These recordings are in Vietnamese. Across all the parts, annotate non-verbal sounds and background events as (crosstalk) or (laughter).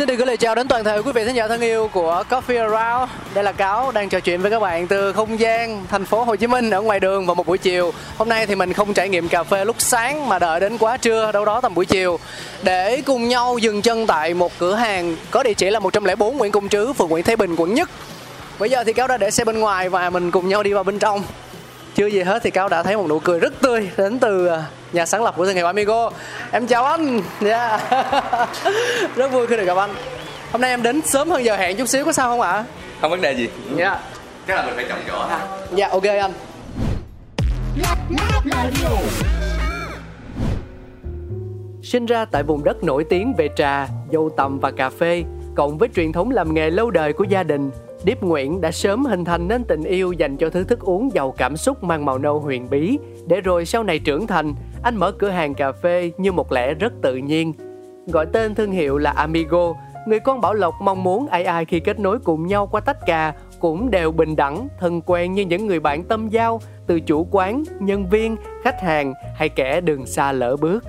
Xin được gửi lời chào đến toàn thể quý vị khán giả thân yêu của Coffee Around. Đây là Cáo đang trò chuyện với các bạn từ không gian thành phố Hồ Chí Minh ở ngoài đường vào một buổi chiều. Hôm nay thì mình không trải nghiệm cà phê lúc sáng mà đợi đến quá trưa đâu đó tầm buổi chiều để cùng nhau dừng chân tại một cửa hàng có địa chỉ là 104 Nguyễn Công Trứ, phường Nguyễn Thái Bình, quận Nhất. Bây giờ thì Cáo đã để xe bên ngoài và mình cùng nhau đi vào bên trong. Chưa gì hết thì Cáo đã thấy một nụ cười rất tươi đến từ à, nhà sáng lập của thương hiệu Amigo. Em chào anh. Yeah. (laughs) rất vui khi được gặp anh. Hôm nay em đến sớm hơn giờ hẹn chút xíu có sao không ạ? không vấn đề gì Dạ. chắc là mình phải chọn chỗ ha Dạ ok anh. Sinh ra tại vùng đất nổi tiếng về trà, dâu tằm và cà phê, cộng với truyền thống làm nghề lâu đời của gia đình, Điếp Nguyễn đã sớm hình thành nên tình yêu dành cho thứ thức uống giàu cảm xúc mang màu nâu huyền bí, để rồi sau này trưởng thành, anh mở cửa hàng cà phê như một lẽ rất tự nhiên. Gọi tên thương hiệu là Amigo, người con Bảo Lộc mong muốn ai ai khi kết nối cùng nhau qua tách cà cũng đều bình đẳng, thân quen như những người bạn tâm giao, từ chủ quán, nhân viên, khách hàng hay kẻ đường xa lỡ bước.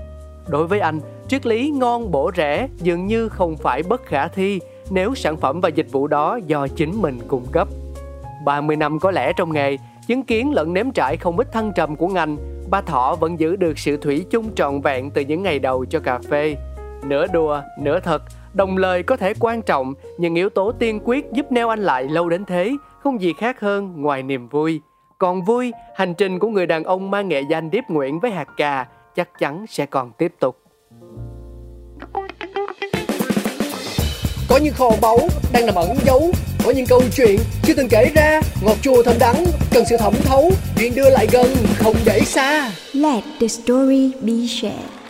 Đối với anh, triết lý ngon bổ rẻ dường như không phải bất khả thi nếu sản phẩm và dịch vụ đó do chính mình cung cấp. 30 năm có lẽ trong nghề, chứng kiến lẫn nếm trải không ít thăng trầm của ngành, ba Thọ vẫn giữ được sự thủy chung trọn vẹn từ những ngày đầu cho cà phê. Nửa đùa, nửa thật, đồng lời có thể quan trọng, nhưng yếu tố tiên quyết giúp neo anh lại lâu đến thế, không gì khác hơn ngoài niềm vui. Còn vui, hành trình của người đàn ông mang nghệ danh Điếp Nguyễn với hạt cà chắc chắn sẽ còn tiếp tục. Có những kho báu đang nằm ẩn giấu. Có những câu chuyện chưa từng kể ra. Ngọt chua thơm đắng, cần sự thẩm thấu. Chuyện đưa lại gần, không để xa. Let the story be shared.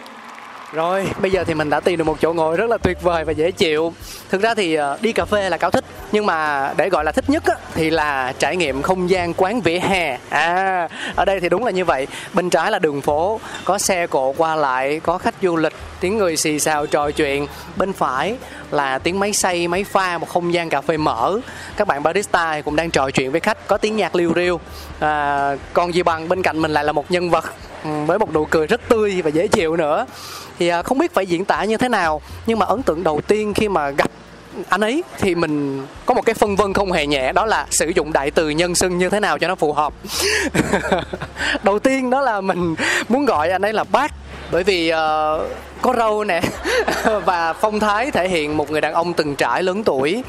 Rồi, bây giờ thì mình đã tìm được một chỗ ngồi rất là tuyệt vời và dễ chịu. Thực ra thì ờ, đi cà phê là cáo thích, nhưng mà để gọi là thích nhất á, thì là trải nghiệm không gian quán vỉa hè. À, ở đây thì đúng là như vậy. Bên trái là đường phố, có xe cộ qua lại, có khách du lịch, tiếng người xì xào trò chuyện. Bên phải là tiếng máy xay, máy pha, một không gian cà phê mở. Các bạn barista cũng đang trò chuyện với khách, có tiếng nhạc liêu riêu. À, còn gì bằng bên cạnh mình lại là một nhân vật ừ, với một nụ cười rất tươi và dễ chịu nữa thì à, không biết phải diễn tả như thế nào nhưng mà ấn tượng đầu tiên khi mà gặp anh ấy thì mình có một cái phân vân không hề nhẹ đó là sử dụng đại từ nhân xưng như thế nào cho nó phù hợp. (laughs) Đầu tiên đó là mình muốn gọi anh ấy là bác bởi vì uh, có râu nè (laughs) và phong thái thể hiện một người đàn ông từng trải lớn tuổi.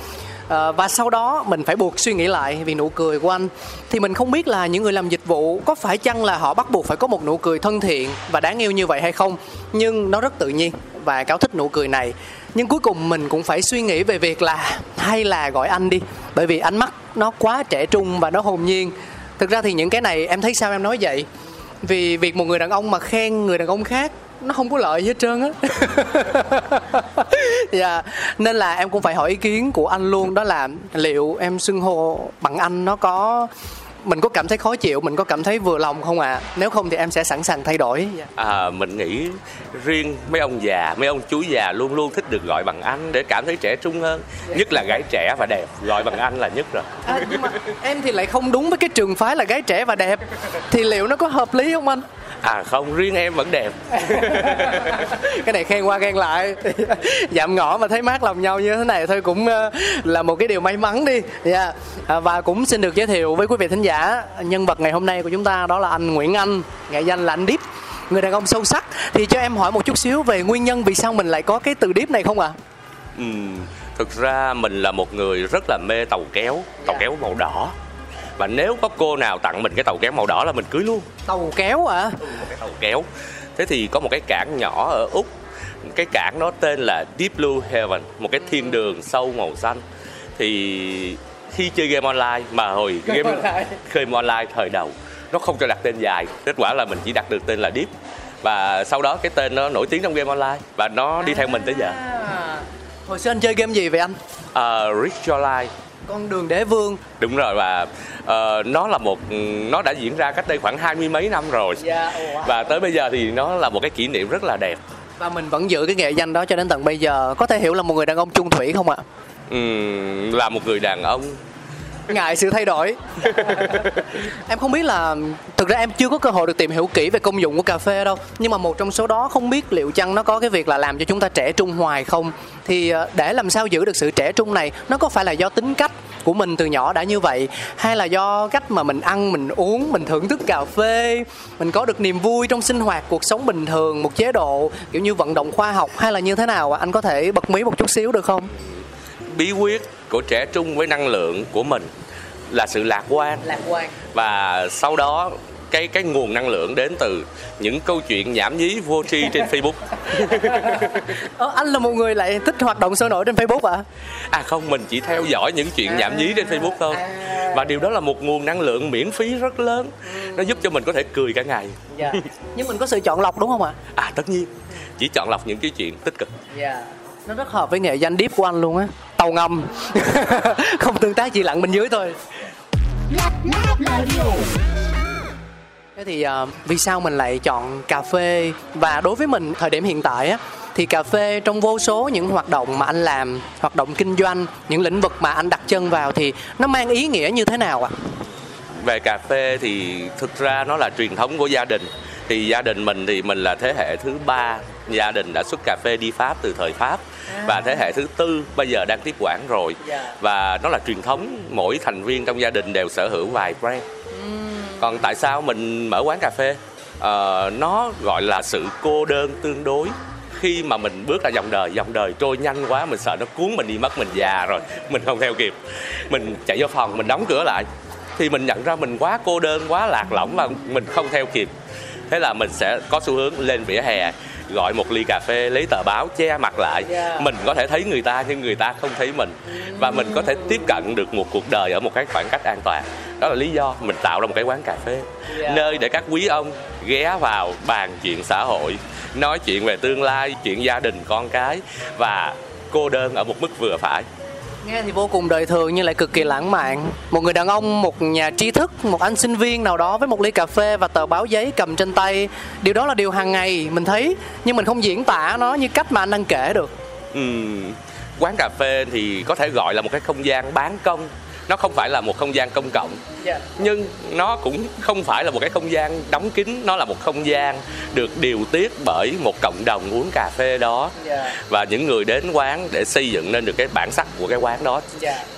Ờ, và sau đó mình phải buộc suy nghĩ lại vì nụ cười của anh. Thì mình không biết là những người làm dịch vụ có phải chăng là họ bắt buộc phải có một nụ cười thân thiện và đáng yêu như vậy hay không? Nhưng nó rất tự nhiên và cáo thích nụ cười này. Nhưng cuối cùng mình cũng phải suy nghĩ về việc là hay là gọi anh đi, bởi vì ánh mắt nó quá trẻ trung và nó hồn nhiên. Thực ra thì những cái này em thấy sao em nói vậy? Vì việc một người đàn ông mà khen người đàn ông khác nó không có lợi gì hết trơn á. (laughs) Dạ nên là em cũng phải hỏi ý kiến của anh luôn đó là liệu em xưng hô bằng anh nó có mình có cảm thấy khó chịu mình có cảm thấy vừa lòng không ạ? À? nếu không thì em sẽ sẵn sàng thay đổi. Dạ. à, mình nghĩ riêng mấy ông già mấy ông chú già luôn luôn thích được gọi bằng anh để cảm thấy trẻ trung hơn. Nhất là gái trẻ và đẹp gọi bằng anh là nhất rồi. À, nhưng mà em thì lại không đúng với cái trường phái là gái trẻ và đẹp. Thì liệu nó có hợp lý không anh à không riêng em vẫn đẹp (laughs) cái này khen qua khen lại (laughs) dạm ngõ mà thấy mát lòng nhau như thế này thôi cũng ờ, là một cái điều may mắn đi yeah. à, và cũng xin được giới thiệu với quý vị thính giả nhân vật ngày hôm nay của chúng ta đó là anh Nguyễn Anh nghệ danh là anh Deep người đàn ông sâu sắc thì cho em hỏi một chút xíu về nguyên nhân vì sao mình lại có cái từ deep này không ạ à? Ừm, thực ra mình là một người rất là mê tàu kéo tàu Dạ. kéo màu đỏ và nếu có cô nào tặng mình cái tàu kéo màu đỏ là mình cưới luôn. Tàu kéo à một cái tàu kéo. Thế thì có một cái cảng nhỏ ở úc. Cái cảng đó tên là Deep Blue Heaven một cái thiên đường sâu màu xanh. Thì khi chơi game online mà hồi game online. (laughs) game online thời đầu nó không cho đặt tên dài. Kết quả là mình chỉ đặt được tên là Deep. Và sau đó cái tên nó nổi tiếng trong game online và nó đi theo mình tới giờ. À. hồi xưa anh chơi game gì vậy anh? Uh, Rich Your Life con đường đế vương. Đúng rồi và ờ, nó là một nó đã diễn ra cách đây khoảng hai mươi mấy năm rồi. Dạ và tới bây giờ thì nó là một cái kỷ niệm rất là đẹp. Và mình vẫn giữ cái nghệ danh đó cho đến tận bây giờ. Có thể hiểu là một người đàn ông chung thủy không ạ? Ừm, là một người đàn ông ngại sự thay đổi. (laughs) Em không biết là thực ra em chưa có cơ hội được tìm hiểu kỹ về công dụng của cà phê đâu. Nhưng mà một trong số đó không biết liệu chăng nó có cái việc là làm cho chúng ta trẻ trung hoài không. Thì ờ, để làm sao giữ được sự trẻ trung này nó có phải là do tính cách của mình từ nhỏ đã như vậy? Hay là do cách mà mình ăn mình uống mình thưởng thức cà phê mình có được niềm vui trong sinh hoạt cuộc sống bình thường một chế độ kiểu như vận động khoa học hay là như thế nào anh có thể bật mí một chút xíu được không bí quyết của trẻ trung với năng lượng của mình là sự lạc quan lạc quan và sau đó cái cái nguồn năng lượng đến từ những câu chuyện nhảm nhí vô tri trên Facebook (laughs) Ờ, anh là một người lại thích hoạt động sôi nổi trên Facebook ạ? à không mình chỉ theo dõi những chuyện nhảm nhí trên Facebook thôi và điều đó là một nguồn năng lượng miễn phí rất lớn nó giúp cho mình có thể cười cả ngày Dạ. Nhưng mình có sự chọn lọc đúng không ạ? à tất nhiên chỉ chọn lọc những cái chuyện tích cực Dạ. Nó rất hợp với nghệ danh deep của anh luôn á. Tàu ngầm. (laughs) không tương tác chỉ lặn bên dưới thôi. Thế thì uh, vì sao mình lại chọn cà phê và đối với mình thời điểm hiện tại á thì cà phê trong vô số những hoạt động mà anh làm, hoạt động kinh doanh, những lĩnh vực mà anh đặt chân vào thì nó mang ý nghĩa như thế nào ạ? về cà phê thì thực ra nó là truyền thống của gia đình thì gia đình mình thì mình là thế hệ thứ ba gia đình đã xuất cà phê đi pháp từ thời pháp. Và thế hệ thứ tư bây giờ đang tiếp quản rồi. Dạ. và nó là truyền thống mỗi thành viên trong gia đình đều sở hữu vài brand. Còn tại sao mình mở quán cà phê? Ờ, nó gọi là sự cô đơn tương đối. Khi mà mình bước ra dòng đời dòng đời trôi nhanh quá mình sợ nó cuốn mình đi mất mình già rồi (laughs) mình không theo kịp. Mình chạy vô phòng mình đóng cửa lại. Thì mình nhận ra mình quá cô đơn quá lạc lõng và mình không theo kịp. Thế là mình sẽ có xu hướng lên vỉa hè gọi một ly cà phê lấy tờ báo che mặt lại. Yeah. mình có thể thấy người ta nhưng người ta không thấy mình. Và mình có thể tiếp cận được một cuộc đời ở một cái khoảng cách an toàn. Đó là lý do mình tạo ra một cái quán cà phê. Yeah. nơi để các quý ông ghé vào bàn chuyện xã hội nói chuyện về tương lai chuyện gia đình con cái và cô đơn ở một mức vừa phải Nghe thì vô cùng đời thường nhưng lại cực kỳ lãng mạn. Một người đàn ông, một nhà tri thức, một anh sinh viên nào đó với một ly cà phê và tờ báo giấy cầm trên tay. Điều đó là điều hàng ngày mình thấy Nhưng mình không diễn tả nó như cách mà anh đang kể được. Ừ, quán cà phê thì có thể gọi là một cái không gian bán công nó không phải là một không gian công cộng. Nhưng nó cũng không phải là một cái không gian đóng kín nó là một không gian được điều tiết bởi một cộng đồng uống cà phê đó. Và những người đến quán để xây dựng nên được cái bản sắc của cái quán đó.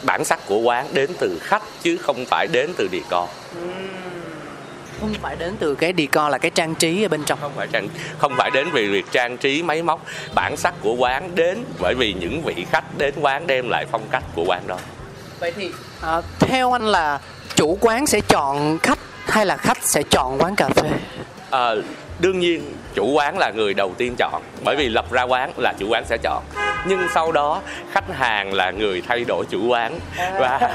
Bản sắc của quán đến từ khách chứ không phải đến từ decor. Không phải đến từ cái decor là cái trang trí ở bên trong. Không phải trang không phải đến vì việc trang trí máy móc. Bản sắc của quán đến bởi vì những vị khách đến quán đem lại phong cách của quán đó Vậy thì à, theo anh là chủ quán sẽ chọn khách hay là khách sẽ chọn quán cà phê? Ờ, đương nhiên chủ quán là người đầu tiên chọn bởi vì lập ra quán là chủ quán sẽ chọn. Nhưng sau đó khách hàng là người thay đổi chủ quán. Và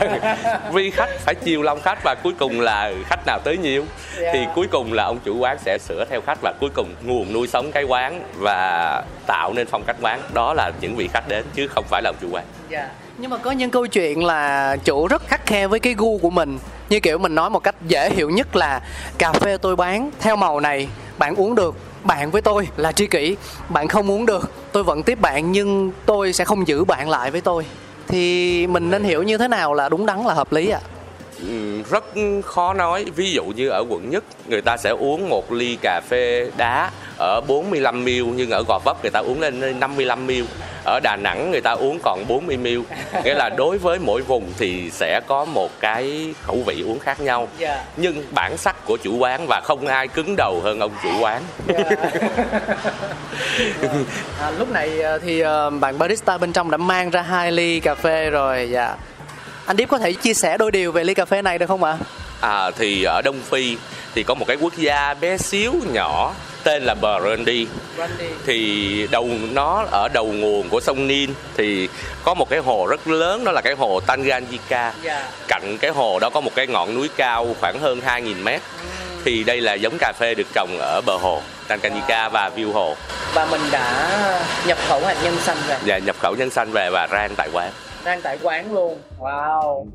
(laughs) vì khách phải chiều lòng khách và cuối cùng là khách nào tới nhiều thì cuối cùng là ông chủ quán sẽ sửa theo khách và cuối cùng nguồn nuôi sống cái quán và tạo nên phong cách quán. Đó là những vị khách đến chứ không phải là ông chủ quán nhưng mà có những câu chuyện là chủ rất khắc khe với cái gu của mình. Như kiểu mình nói một cách dễ hiểu nhất là, Cà phê tôi bán theo màu này, Bạn uống được, bạn với tôi. Là tri kỷ, Bạn không uống được, Tôi vẫn tiếp bạn, nhưng tôi sẽ không giữ bạn lại với tôi. Thì mình nên hiểu như thế nào là đúng đắn là hợp lý ạ? À? rất khó nói. Ví dụ như ở quận nhất, người ta sẽ uống một ly cà phê đá ở 45 ml nhưng ở Gò Vấp người ta uống lên 55 ml ở Đà Nẵng người ta uống còn 40 ml (laughs) nghĩa là đối với mỗi vùng thì sẽ có một cái khẩu vị uống khác nhau. Dạ. nhưng bản sắc của chủ quán và không ai cứng đầu hơn ông chủ quán. À, lúc này ờ, thì ờ, bạn barista bên trong đã mang ra hai ly cà phê rồi dạ. Anh Điếp có thể chia sẻ đôi điều về ly cà phê này được không ạ? À, thì ở Đông Phi thì có một cái quốc gia bé xíu nhỏ tên là Burundi thì đầu nó ở đầu nguồn của sông Nin. Thì có một cái hồ rất lớn đó là cái hồ Tanganyika dạ. Cạnh cái hồ đó có một cái ngọn núi cao khoảng hơn 2.000 mét. Thì đây là giống cà phê được trồng ở bờ hồ Tanganyika và view hồ. Và mình đã nhập khẩu hạt nhân xanh về và nhập khẩu nhân xanh về và rang tại quán. Đang tại quán luôn. Wow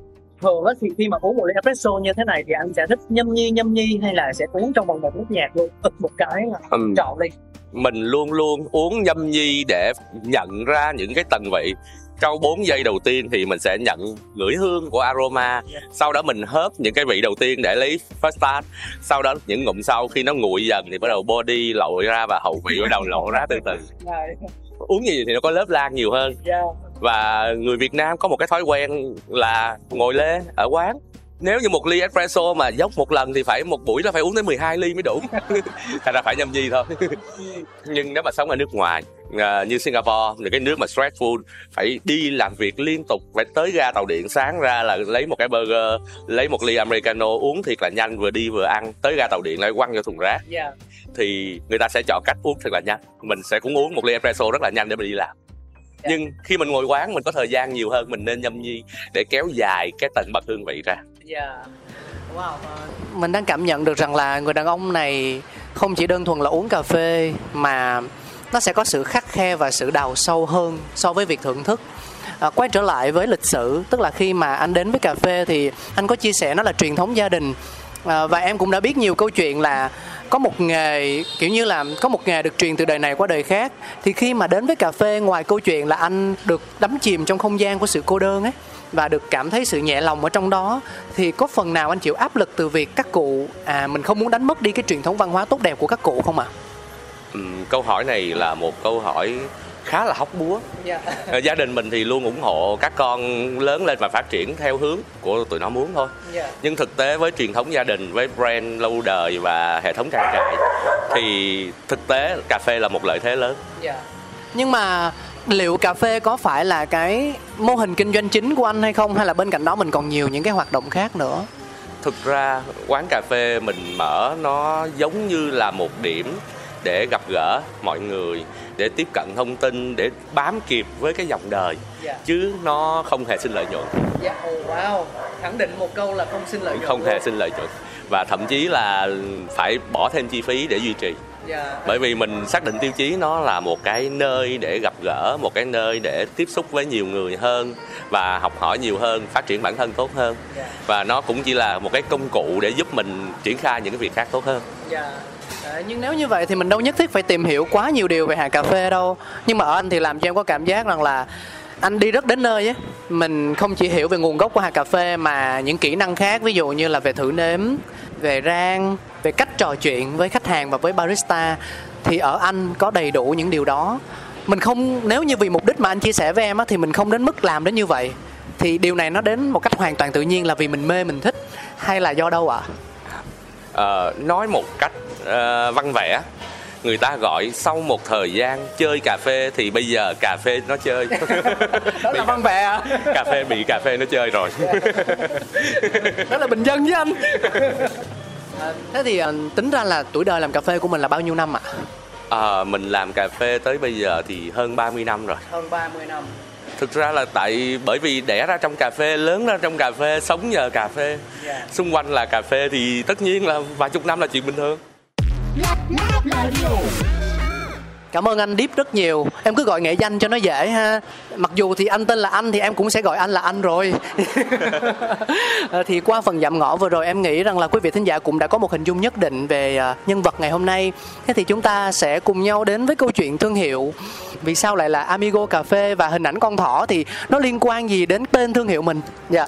thường á thì khi mà uống một ly espresso như thế này thì anh sẽ thích nhâm nhi nhâm nhi hay là sẽ uống trong vòng một nút nhạc luôn? Ực một cái là Ừm. chọn ly mình luôn luôn uống nhâm nhi để nhận ra những cái tầng vị. Sau 4 giây đầu tiên thì mình sẽ nhận ngửi hương của aroma. Sau đó mình hớp những cái vị đầu tiên để lấy first start sau đó những ngụm sau khi nó nguội dần thì bắt đầu body lội ra và hậu vị bắt đầu lộ ra từ từ. (laughs) Uống vậy thì nó có lớp lan nhiều hơn và người Việt Nam có một cái thói quen là ngồi lê ở quán. Nếu như một ly espresso mà dốc một lần thì phải một buổi là phải uống tới 12 ly mới đủ. (laughs) Thành ra phải nhâm nhi thôi. (laughs) Nhưng nếu mà sống ở nước ngoài à, như Singapore những cái nước mà stressful phải đi làm việc liên tục phải tới ga tàu điện sáng ra là lấy một cái burger lấy một ly americano uống thiệt là nhanh vừa đi vừa ăn tới ga tàu điện lại quăng vô thùng rác. Dạ. Thì người ta sẽ chọn cách uống thật là nhanh. Mình sẽ cũng uống một ly espresso rất là nhanh để mình đi làm. Nhưng khi mình ngồi quán mình có thời gian nhiều hơn mình nên nhâm nhi để kéo dài cái tầng bậc hương vị ra. Dạ. Wow mình đang cảm nhận được rằng là người đàn ông này không chỉ đơn thuần là uống cà phê mà nó sẽ có sự khắc khe và sự đào sâu hơn so với việc thưởng thức. À, quay trở lại với lịch sử tức là khi mà anh đến với cà phê thì anh có chia sẻ nó là truyền thống gia đình. À, và em cũng đã biết nhiều câu chuyện là có một nghề kiểu như là có một nghề được truyền từ đời này qua đời khác thì khi mà đến với cà phê ngoài câu chuyện là anh được đắm chìm trong không gian của sự cô đơn ấy và được cảm thấy sự nhẹ lòng ở trong đó thì có phần nào anh chịu áp lực từ việc các cụ à mình không muốn đánh mất đi cái truyền thống văn hóa tốt đẹp của các cụ không ạ? Ừm, câu hỏi này là một câu hỏi khá là hóc búa Dạ. Ờ, gia đình mình thì luôn ủng hộ các con lớn lên và phát triển theo hướng của tụi nó muốn thôi Dạ. nhưng thực tế với truyền thống gia đình với brand lâu đời và hệ thống trang trại thì thực tế cà phê là một lợi thế lớn Dạ. Nhưng mà liệu cà phê có phải là cái mô hình kinh doanh chính của anh hay không hay là bên cạnh đó mình còn nhiều những cái hoạt động khác nữa? thực ra quán cà phê mình mở nó giống như là một điểm để gặp gỡ mọi người để tiếp cận thông tin để bám kịp với cái dòng đời Dạ. chứ nó không hề xin lợi nhuận Dạ, oh, wow. Khẳng định một câu là không xin lợi nhuận. không hề xin lợi nhuận và thậm chí là phải bỏ thêm chi phí để duy trì Dạ. bởi vì mình xác định tiêu chí nó là một cái nơi để gặp gỡ một cái nơi để tiếp xúc với nhiều người hơn và học hỏi nhiều hơn phát triển bản thân tốt hơn Dạ. và nó cũng chỉ là một cái công cụ để giúp mình triển khai những cái việc khác tốt hơn Dạ. Nhưng nếu như vậy thì mình đâu nhất thiết phải tìm hiểu quá nhiều điều về hạt cà phê đâu. Nhưng mà ở anh thì làm cho em có cảm giác rằng là anh đi rất đến nơi ấy. Mình không chỉ hiểu về nguồn gốc của hạt cà phê mà những kỹ năng khác ví dụ như là về thử nếm về rang về cách trò chuyện với khách hàng và với barista thì ở anh có đầy đủ những điều đó. Mình không nếu như vì mục đích mà anh chia sẻ với em á thì mình không đến mức làm đến như vậy. Thì điều này nó đến một cách hoàn toàn tự nhiên là vì mình mê mình thích hay là do đâu ạ? Ờ, nói một cách ờ, văn vẽ. Người ta gọi sau một thời gian chơi cà phê thì bây giờ cà phê nó chơi. (laughs) Đó là văn vẻ ạ cà phê bị cà phê nó chơi rồi. (laughs) Đó là bình dân với anh. Thế thì à, tính ra là tuổi đời làm cà phê của mình là bao nhiêu năm ạ? Ờ, mình làm cà phê tới bây giờ thì hơn 30 năm rồi. Hơn 30 năm. Thực ra là tại bởi vì đẻ ra trong cà phê lớn ra trong cà phê sống nhờ cà phê. Dạ. xung quanh là cà phê thì tất nhiên là vài chục năm là chuyện bình thường Cảm ơn anh Deep rất nhiều. Em cứ gọi nghệ danh cho nó dễ ha. Mặc dù thì anh tên là anh thì em cũng sẽ gọi anh là anh rồi. (laughs) Ờ, Thì qua phần dạm ngõ vừa rồi em nghĩ rằng là quý vị thính giả cũng đã có một hình dung nhất định về à, nhân vật ngày hôm nay. Thế thì chúng ta sẽ cùng nhau đến với câu chuyện thương hiệu. Vì sao lại là Amigo Cà Phê và hình ảnh con thỏ thì nó liên quan gì đến tên thương hiệu mình? Dạ.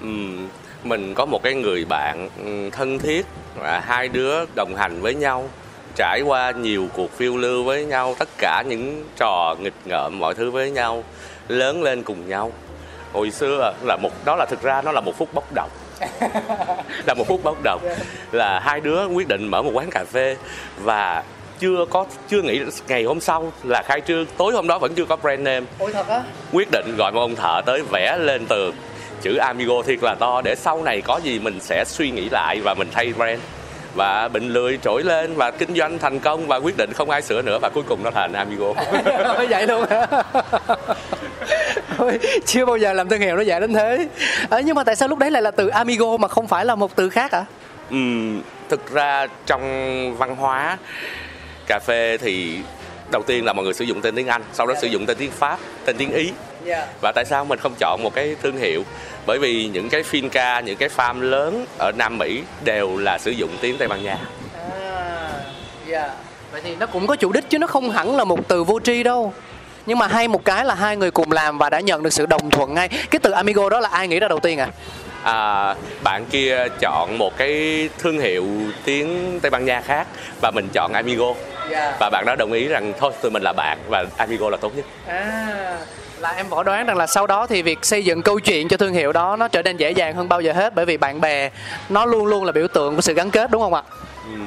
Ừm, mình có một cái người bạn ừm, thân thiết và hai đứa đồng hành với nhau trải qua nhiều cuộc phiêu lưu với nhau tất cả những trò nghịch ngợm mọi thứ với nhau lớn lên cùng nhau. Hồi xưa là một đó là thực ra nó là một phút bốc đồng. (laughs) Là một phút bốc đồng. Là hai đứa quyết định mở một quán cà phê và chưa có chưa nghĩ ngày hôm sau là khai trương tối hôm đó vẫn chưa có brand name. Ôi thật á? Quyết định gọi một ông thợ tới vẽ lên tường chữ Amigo thiệt là to để sau này có gì mình sẽ suy nghĩ lại và mình thay brand. Và bệnh lười trỗi lên và kinh doanh thành công và quyết định không ai sửa nữa và cuối cùng nó thành Amigo. (laughs) Vậy luôn hả? Ôi, chưa bao giờ làm thương hiệu nó dễ đến thế. À, nhưng mà tại sao lúc đấy lại là từ amigo mà không phải là một từ khác ạ? À? Ừm, thực ra trong văn hóa cà phê thì đầu tiên là mọi người sử dụng tên tiếng Anh sau đó sử dụng tên tiếng Pháp tên tiếng Ý và tại sao mình không chọn một cái thương hiệu? Bởi vì những cái finca những cái farm lớn ở Nam Mỹ đều là sử dụng tiếng Tây Ban Nha. À, yeah. vậy thì nó cũng có chủ đích chứ nó không hẳn là một từ vô tri đâu. Nhưng mà hay một cái là hai người cùng làm và đã nhận được sự đồng thuận ngay. Cái từ amigo đó là ai nghĩ ra đầu tiên à à, bạn kia chọn một cái thương hiệu tiếng Tây Ban Nha khác và mình chọn Amigo. Yeah. và bạn đó đồng ý rằng thôi tụi mình là bạn và Amigo là tốt nhất. À là em võ đoán rằng là sau đó thì việc xây dựng câu chuyện cho thương hiệu đó nó trở nên dễ dàng hơn bao giờ hết bởi vì bạn bè nó luôn luôn là biểu tượng của sự gắn kết đúng không ạ? Ừ.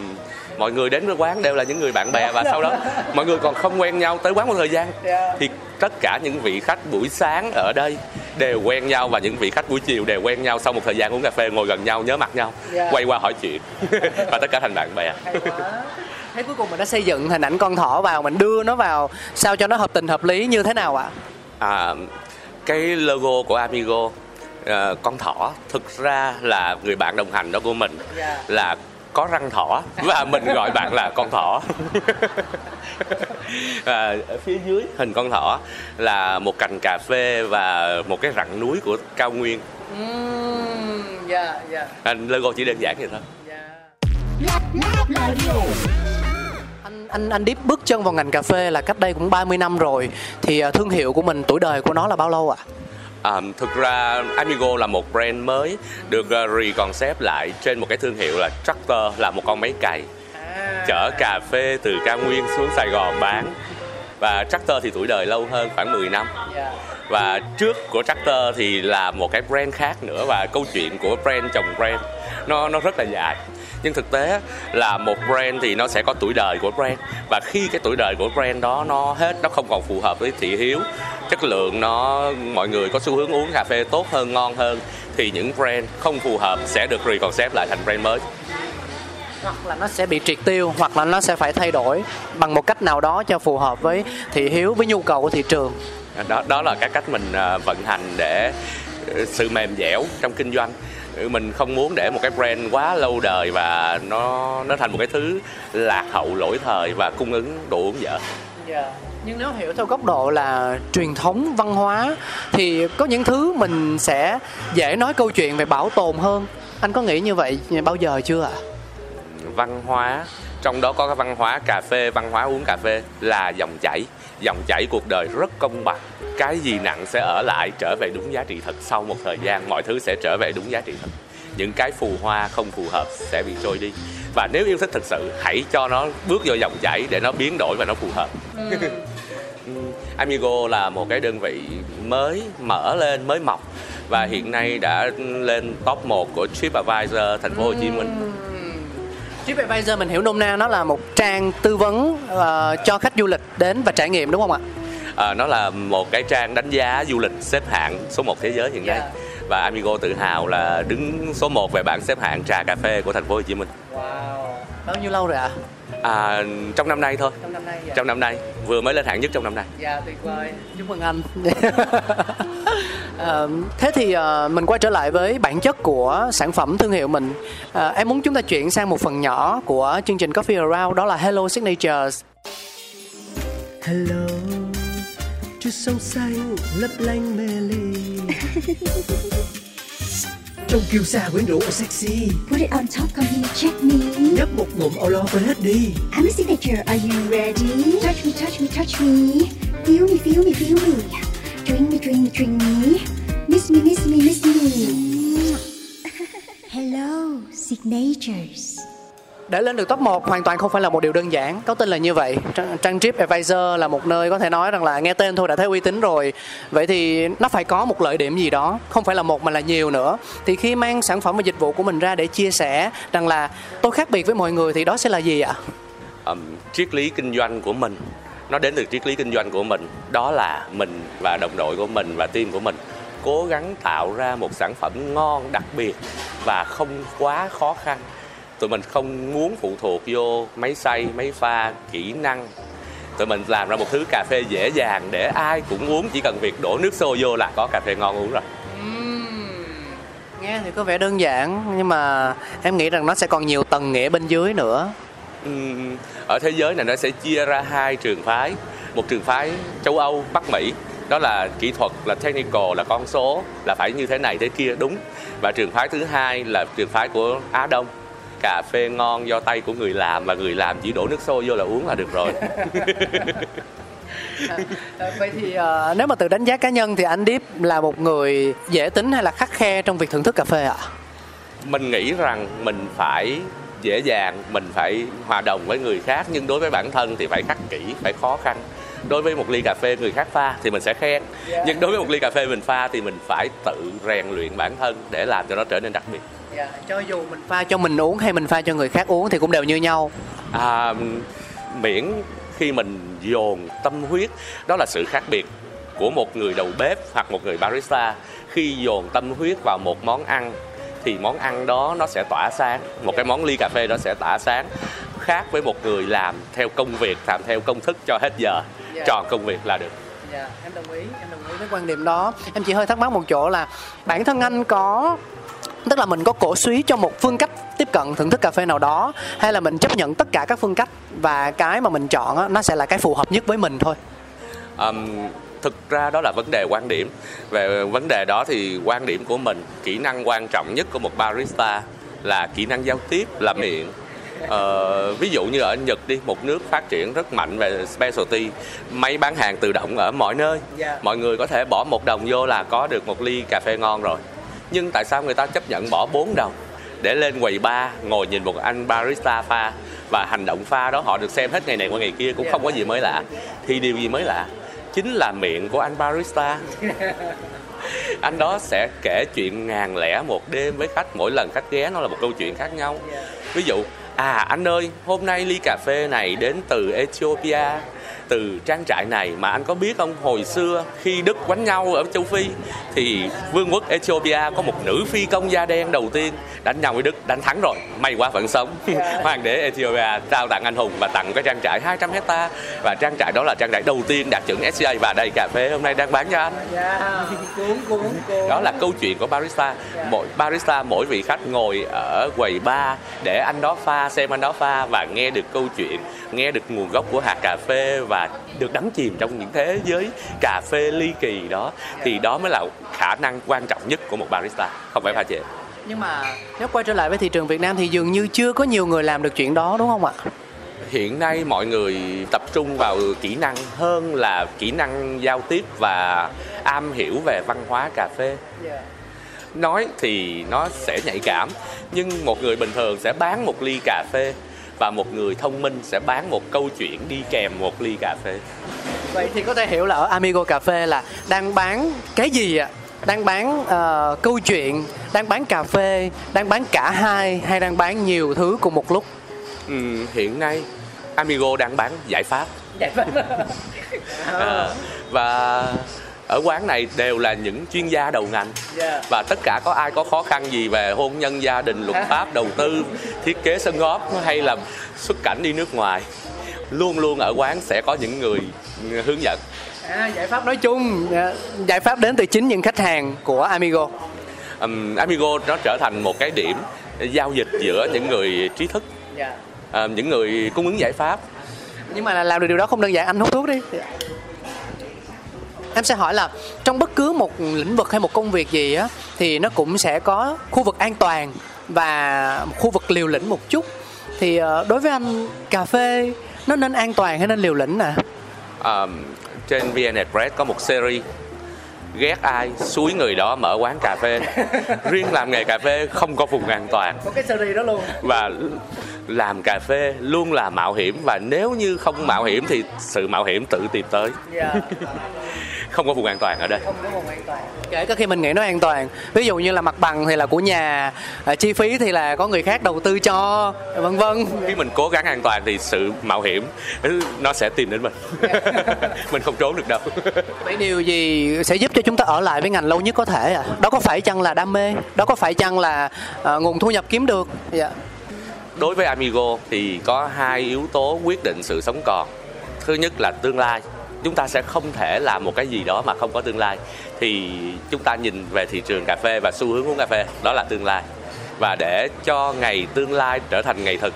Mọi người đến với quán đều là những người bạn bè và sau đó mọi người còn không quen nhau tới quán một thời gian yeah. thì tất cả những vị khách buổi sáng ở đây đều quen nhau và những vị khách buổi chiều đều quen nhau sau một thời gian uống cà phê ngồi gần nhau nhớ mặt nhau yeah. quay qua hỏi chuyện (laughs) và tất cả thành bạn bè. Thế cuối cùng mình đã xây dựng hình ảnh con thỏ vào mình đưa nó vào sao cho nó hợp tình hợp lý như thế nào ạ à, cái logo của Amigo à, con thỏ thực ra là người bạn đồng hành đó của mình yeah. là có răng thỏ và mình gọi bạn là con thỏ (laughs) à, ở phía dưới hình con thỏ là một cành cà phê và một cái rặng núi của cao nguyên mm, yeah, yeah. À, logo chỉ đơn giản vậy thôi yeah. Anh anh Deep bước chân vào ngành cà phê là cách đây cũng 30 năm rồi thì thương hiệu của mình tuổi đời của nó là bao lâu ạ? À? À, thực ra Amigo là một brand mới được uh, re-concept lại trên một cái thương hiệu là Tractor là một con máy cày à. chở cà phê từ cao nguyên xuống Sài Gòn bán và Tractor thì tuổi đời lâu hơn khoảng 10 năm yeah. và trước của Tractor thì là một cái brand khác nữa và câu chuyện của brand chồng brand nó nó rất là dài nhưng thực tế là một brand thì nó sẽ có tuổi đời của brand. Và khi cái tuổi đời của brand đó nó hết nó không còn phù hợp với thị hiếu chất lượng nó mọi người có xu hướng uống cà phê tốt hơn ngon hơn thì những brand không phù hợp sẽ được reconcept lại thành brand mới. Hoặc là nó sẽ bị triệt tiêu hoặc là nó sẽ phải thay đổi bằng một cách nào đó cho phù hợp với thị hiếu với nhu cầu của thị trường. Đó đó là cái cách mình à, vận hành để ờ, sự mềm dẻo trong kinh doanh mình không muốn để một cái brand quá lâu đời và nó nó thành một cái thứ lạc hậu lỗi thời và cung ứng đồ uống dở. Yeah. Dạ. Nhưng nếu hiểu theo góc độ là truyền thống văn hóa thì có những thứ mình sẽ dễ nói câu chuyện về bảo tồn hơn. Anh có nghĩ như vậy bao giờ chưa ạ? À? Văn hóa trong đó có cái văn hóa cà phê, văn hóa uống cà phê là dòng chảy dòng chảy cuộc đời rất công bằng. Cái gì nặng sẽ ở lại trở về đúng giá trị thật sau một thời gian. Mọi thứ sẽ trở về đúng giá trị thật. Những cái phù hoa không phù hợp sẽ bị trôi đi. Và nếu yêu thích thực sự hãy cho nó bước vào dòng chảy để nó biến đổi và nó phù hợp. Ừ. (laughs) Amigo là một cái đơn vị mới mở lên mới mọc. Và hiện nay đã lên top 1 của TripAdvisor thành phố Hồ Chí Minh. TripAdvisor mình hiểu nôm na nó là một trang tư vấn uh, cho khách du lịch đến và trải nghiệm đúng không ạ? À, nó là một cái trang đánh giá du lịch xếp hạng số 1 thế giới hiện nay. Yeah. Và Amigo tự hào là đứng số 1 về bảng xếp hạng trà cà phê của thành phố Hồ Chí Minh. Wow. Bao nhiêu lâu rồi ạ? À? à, trong năm nay thôi. Trong năm nay. Dạ. Trong năm nay, vừa mới lên hạng nhất trong năm nay. Dạ tuyệt vời. Chúc mừng anh. (laughs) à, thế thì à, mình quay trở lại với bản chất của sản phẩm thương hiệu mình. À, em muốn chúng ta chuyển sang một phần nhỏ của chương trình Coffee Around đó là Hello Signatures. Hello, chút sông xanh lấp lánh mê ly. (laughs) Trông kiêu sa quyến rũ và sexy Put it on top, come here, check me Nhấp một ngụm lo quên hết đi I'm a signature, are you ready? Touch me, touch me, touch me Feel me, feel me, feel me Drink me, drink me, drink me. Miss me, miss me, miss me. (laughs) Hello, signatures. Để lên được top 1 hoàn toàn không phải là một điều đơn giản. Có tin là như vậy. Trang, Trang Trip Advisor là một nơi có thể nói rằng là nghe tên thôi đã thấy uy tín rồi. Vậy thì nó phải có một lợi điểm gì đó không phải là một mà là nhiều nữa. Thì khi mang sản phẩm và dịch vụ của mình ra để chia sẻ rằng là tôi khác biệt với mọi người thì đó sẽ là gì ạ? Um, triết lý kinh doanh của mình nó đến từ triết lý kinh doanh của mình. Đó là mình và đồng đội của mình và team của mình cố gắng tạo ra một sản phẩm ngon, đặc biệt và không quá khó khăn. Tụi mình không muốn phụ thuộc vô máy xay, máy pha, kỹ năng. Tụi mình làm ra một thứ cà phê dễ dàng để ai cũng uống. Chỉ cần việc đổ nước sôi vô là có cà phê ngon uống rồi. Nghe thì có vẻ đơn giản, nhưng mà em nghĩ rằng nó sẽ còn nhiều tầng nghĩa bên dưới nữa ở thế giới này nó sẽ chia ra hai trường phái. Một trường phái châu âu bắc mỹ đó là kỹ thuật là technical là con số là phải như thế này thế kia đúng. Và trường phái thứ hai là trường phái của á đông. Cà phê ngon do tay của người làm và người làm chỉ đổ nước sôi vô là uống là được rồi. Ờ, vậy thì ờ, nếu mà từ đánh giá cá nhân thì anh Deep là một người dễ tính hay là khắc khe trong việc thưởng thức cà phê ạ? Mình nghĩ rằng mình phải dễ dàng mình phải hòa đồng với người khác nhưng đối với bản thân thì phải khắc kỹ phải khó khăn. Đối với một ly cà phê người khác pha thì mình sẽ khen nhưng đối với một ly cà phê mình pha thì mình phải tự rèn luyện bản thân để làm cho nó trở nên đặc biệt. Dạ, cho dù mình pha cho mình uống hay mình pha cho người khác uống thì cũng đều như nhau. À, miễn khi mình dồn tâm huyết đó là sự khác biệt của một người đầu bếp hoặc một người barista. Khi dồn tâm huyết vào một món ăn thì món ăn đó nó sẽ tỏa sáng một cái món ly cà phê đó sẽ tỏa sáng khác với một người làm theo công việc làm theo công thức cho hết giờ Dạ. tròn công việc là được Dạ, em đồng ý, em đồng ý với quan điểm đó. Em chỉ hơi thắc mắc một chỗ là bản thân anh có tức là mình có cổ suý cho một phương cách tiếp cận thưởng thức cà phê nào đó hay là mình chấp nhận tất cả các phương cách và cái mà mình chọn á, nó sẽ là cái phù hợp nhất với mình thôi. Ừm, thực ra đó là vấn đề quan điểm. Về vấn đề đó thì quan điểm của mình kỹ năng quan trọng nhất của một barista là kỹ năng giao tiếp là miệng. Ờ, ví dụ như ở Nhật đi một nước phát triển rất mạnh về specialty máy bán hàng tự động ở mọi nơi. Dạ. mọi người có thể bỏ một đồng vô là có được một ly cà phê ngon rồi. Nhưng tại sao người ta chấp nhận bỏ 4 đồng? Để lên quầy bar ngồi nhìn một anh barista pha và hành động pha đó họ được xem hết ngày này qua ngày kia cũng không có gì mới lạ. Thì điều gì mới lạ chính là miệng của anh barista. (laughs) Anh đó sẽ kể chuyện ngàn lẻ một đêm với khách. Mỗi lần khách ghé nó là một câu chuyện khác nhau. Ví dụ à anh ơi hôm nay ly cà phê này đến từ Ethiopia từ trang trại này mà anh có biết không? Hồi xưa khi Đức quánh nhau ở châu Phi thì vương quốc Ethiopia có một nữ phi công da đen đầu tiên đánh nhau với Đức đánh thắng rồi. May quá vẫn sống. (laughs) Hoàng đế Ethiopia trao tặng anh hùng và tặng cái trang trại 200 hecta và trang trại đó là trang trại đầu tiên đạt chuẩn SCA và đây cà phê hôm nay đang bán cho anh. Dạ, đó là câu chuyện của barista. Mỗi barista mỗi vị khách ngồi ở quầy bar để anh đó pha xem anh đó pha và nghe được câu chuyện nghe được nguồn gốc của hạt cà phê và được đắm chìm trong những thế giới cà phê ly kỳ đó thì đó mới là khả năng quan trọng nhất của một barista không phải pha trà Nhưng mà nếu quay trở lại với thị trường Việt Nam thì dường như chưa có nhiều người làm được chuyện đó đúng không ạ? hiện nay mọi người tập trung vào kỹ năng hơn là kỹ năng giao tiếp và am hiểu về văn hóa cà phê. Nói thì nó sẽ nhạy cảm nhưng một người bình thường sẽ bán một ly cà phê và một người thông minh sẽ bán một câu chuyện đi kèm một ly cà phê Vậy thì có thể hiểu là ở Amigo Cà phê là đang bán cái gì ạ? Đang bán ờ, câu chuyện, đang bán cà phê, đang bán cả hai hay đang bán nhiều thứ cùng một lúc? Ừm, hiện nay Amigo đang bán giải pháp Ờ, và ở quán này đều là những chuyên gia đầu ngành Dạ. và tất cả có ai có khó khăn gì về hôn nhân gia đình luật (laughs) pháp đầu tư thiết kế sân góp hay là xuất cảnh đi nước ngoài luôn luôn ở quán sẽ có những người hướng dẫn À, giải pháp nói chung, dạ, giải pháp đến từ chính những khách hàng của Amigo. um, Amigo nó trở thành một cái điểm giao dịch giữa những người trí thức Dạ. ờ, những người cung ứng giải pháp Nhưng mà là làm được điều đó không đơn giản, anh hút thuốc đi. Em sẽ hỏi là trong bất cứ một lĩnh vực hay một công việc gì á thì nó cũng sẽ có khu vực an toàn và khu vực liều lĩnh một chút. Thì ờ, đối với anh cà phê nó nên an toàn hay nên liều lĩnh nè? um, trên VN Express có một series ghét ai suối người đó mở quán cà phê. (laughs) Riêng làm nghề cà phê không có vùng an toàn. Có cái series đó luôn. Và làm cà phê luôn là mạo hiểm và nếu như không mạo hiểm thì sự mạo hiểm tự tìm tới. Dạ (laughs) không có vùng an toàn ở đây. Không có vùng an toàn. Kể cả khi mình nghĩ nó an toàn. Ví dụ như là mặt bằng thì là của nhà à, chi phí thì là có người khác đầu tư cho vân vân. Khi mình cố gắng an toàn thì sự mạo hiểm nó sẽ tìm đến mình. (laughs) Mình không trốn được đâu. Vậy điều gì sẽ giúp cho chúng ta ở lại với ngành lâu nhất có thể à đó có phải chăng là đam mê? Đó có phải chăng là à, nguồn thu nhập kiếm được? Dạ. Đối với amigo thì có hai yếu tố quyết định sự sống còn. Thứ nhất là tương lai chúng ta sẽ không thể làm một cái gì đó mà không có tương lai. Thì chúng ta nhìn về thị trường cà phê và xu hướng uống cà phê đó là tương lai. Và để cho ngày tương lai trở thành ngày thực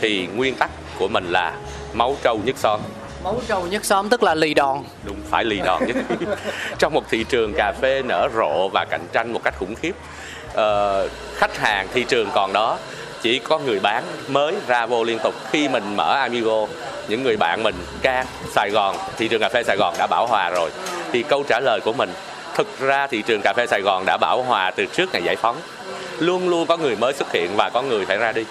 thì nguyên tắc của mình là máu trâu nhất son máu trâu nhất xóm tức là lì đòn. Đúng phải lì đòn nhất. (laughs) Trong một thị trường cà phê nở rộ và cạnh tranh một cách khủng khiếp uh, khách hàng thị trường còn đó chỉ có người bán mới ra vô liên tục. Khi mình mở Amigo những người bạn mình can Sài Gòn thị trường cà phê Sài Gòn đã bảo hòa rồi. Thì câu trả lời của mình thực ra thị trường cà phê Sài Gòn đã bảo hòa từ trước ngày giải phóng. Luôn luôn có người mới xuất hiện và có người phải ra đi.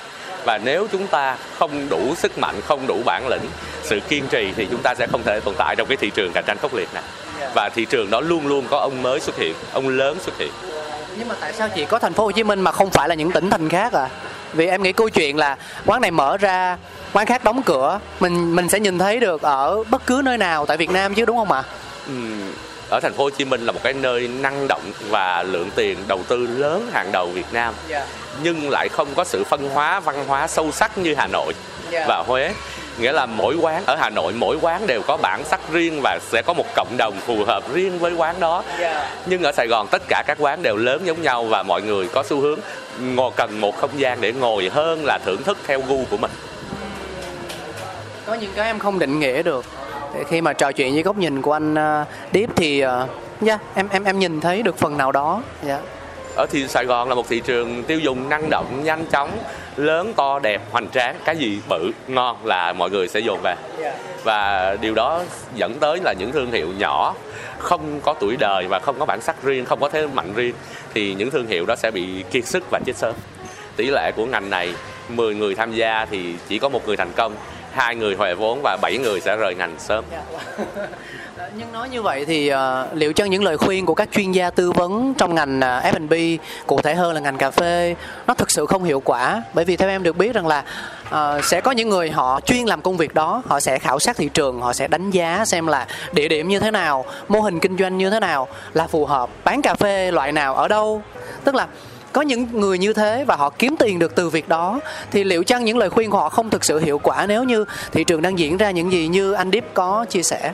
Và nếu chúng ta không đủ sức mạnh không đủ bản lĩnh sự kiên trì thì chúng ta sẽ không thể tồn tại trong cái thị trường cạnh tranh khốc liệt này. Và thị trường đó luôn luôn có ông mới xuất hiện ông lớn xuất hiện. Nhưng mà tại sao chỉ có thành phố Hồ Chí Minh mà không phải là những tỉnh thành khác à vì em nghĩ câu chuyện là quán này mở ra quán khác đóng cửa mình mình sẽ nhìn thấy được ở bất cứ nơi nào tại Việt Nam chứ đúng không ạ? Ừ, ở thành phố Hồ Chí Minh là một cái nơi năng động và lượng tiền đầu tư lớn hàng đầu Việt Nam yeah. Dạ. nhưng lại không có sự phân hóa văn hóa sâu sắc như Hà Nội yeah. Dạ. và Huế nghĩa là mỗi quán ở Hà Nội mỗi quán đều có bản sắc riêng và sẽ có một cộng đồng phù hợp riêng với quán đó yeah. Dạ. nhưng ở Sài Gòn tất cả các quán đều lớn giống nhau và mọi người có xu hướng ngồi cần một không gian để ngồi hơn là thưởng thức theo gu của mình. Có những cái em không định nghĩa được. Khi mà trò chuyện với góc nhìn của anh uh, Điếp thì yeah, em em em nhìn thấy được phần nào đó. Yeah. ở thì Sài Gòn là một thị trường tiêu dùng năng động nhanh chóng lớn to đẹp hoành tráng cái gì bự ngon là mọi người sẽ dồn về. Và điều đó dẫn tới là những thương hiệu nhỏ không có tuổi đời và không có bản sắc riêng không có thế mạnh riêng thì những thương hiệu đó sẽ bị kiệt sức và chết sớm. Tỷ lệ của ngành này 10 người tham gia thì chỉ có một người thành công hai người huề vốn và bảy người sẽ rời ngành sớm. Dạ. Ờ, nhưng nói như vậy thì uh, liệu cho những lời khuyên của các chuyên gia tư vấn trong ngành ờ, uh, F&B cụ thể hơn là ngành cà phê nó thực sự không hiệu quả? Bởi vì theo em được biết rằng là uh, sẽ có những người họ chuyên làm công việc đó họ sẽ khảo sát thị trường họ sẽ đánh giá xem là địa điểm như thế nào mô hình kinh doanh như thế nào là phù hợp bán cà phê loại nào ở đâu. Tức là có những người như thế và họ kiếm tiền được từ việc đó thì liệu chăng những lời khuyên của họ không thực sự hiệu quả nếu như thị trường đang diễn ra những gì như anh Deep có chia sẻ?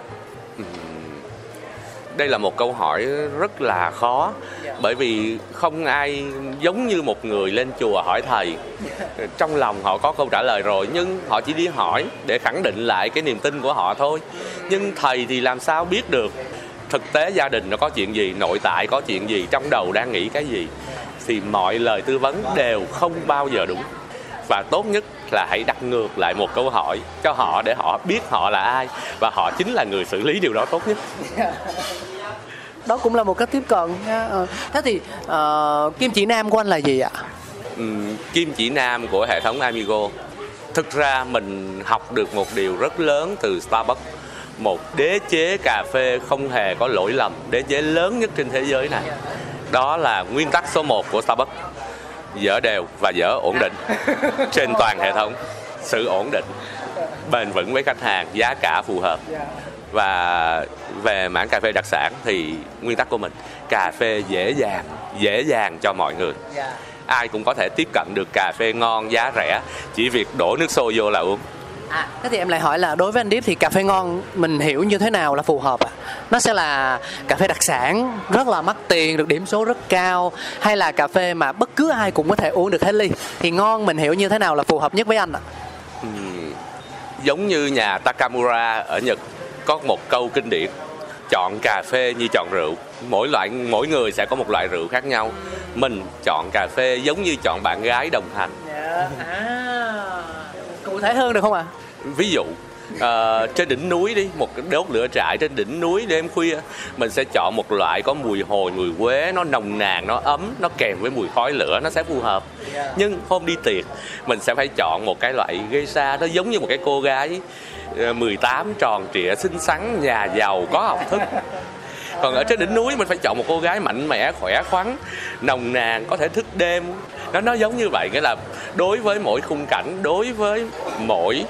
Đây là một câu hỏi rất là khó bởi vì không ai giống như một người lên chùa hỏi thầy. Trong lòng họ có câu trả lời rồi nhưng họ chỉ đi hỏi để khẳng định lại cái niềm tin của họ thôi. Nhưng thầy thì làm sao biết được? Thực tế gia đình nó có chuyện gì nội tại có chuyện gì trong đầu đang nghĩ cái gì? Thì mọi lời tư vấn đều không bao giờ đúng và tốt nhất là hãy đặt ngược lại một câu hỏi cho họ để họ biết họ là ai và họ chính là người xử lý điều đó tốt nhất. (laughs) Đó cũng là một cách tiếp cận ờ, thế thì uh, kim chỉ nam của anh là gì ạ? Um, kim chỉ nam của hệ thống amigo. Thực ra mình học được một điều rất lớn từ starbucks. Một đế chế cà phê không hề có lỗi lầm đế chế lớn nhất trên thế giới này. Đó là nguyên tắc số 1 của Starbucks dở đều và dở ổn định. Trên toàn hệ thống sự ổn định bền vững với khách hàng giá cả phù hợp. Và về mảng cà phê đặc sản thì nguyên tắc của mình cà phê dễ dàng dễ dàng cho mọi người. Ai cũng có thể tiếp cận được cà phê ngon giá rẻ chỉ việc đổ nước sôi vô là uống À, thế thì em lại hỏi là đối với anh Điếp thì cà phê ngon mình hiểu như thế nào là phù hợp à? Nó sẽ là cà phê đặc sản rất là mắc tiền, được điểm số rất cao hay là cà phê mà bất cứ ai cũng có thể uống được hết ly thì ngon mình hiểu như thế nào là phù hợp nhất với anh ạ? À? Ừ, giống như nhà Takamura ở Nhật có một câu kinh điển chọn cà phê như chọn rượu mỗi loại mỗi người sẽ có một loại rượu khác nhau mình chọn cà phê giống như chọn bạn gái đồng hành yeah. Dạ. à cụ thể hơn được không ạ? À? Ví dụ À, trên đỉnh núi đi một cái đốt lửa trại trên đỉnh núi đêm khuya mình sẽ chọn một loại có mùi hồi mùi quế nó nồng nàn nó ấm nó kèm với mùi khói lửa nó sẽ phù hợp nhưng hôm đi tiệc mình sẽ phải chọn một cái loại gây xa nó giống như một cái cô gái ờ, 18 tròn trịa xinh xắn nhà giàu có học thức còn ở trên đỉnh núi mình phải chọn một cô gái mạnh mẽ khỏe khoắn nồng nàn có thể thức đêm. Nó nó giống như vậy nghĩa là đối với mỗi khung cảnh đối với mỗi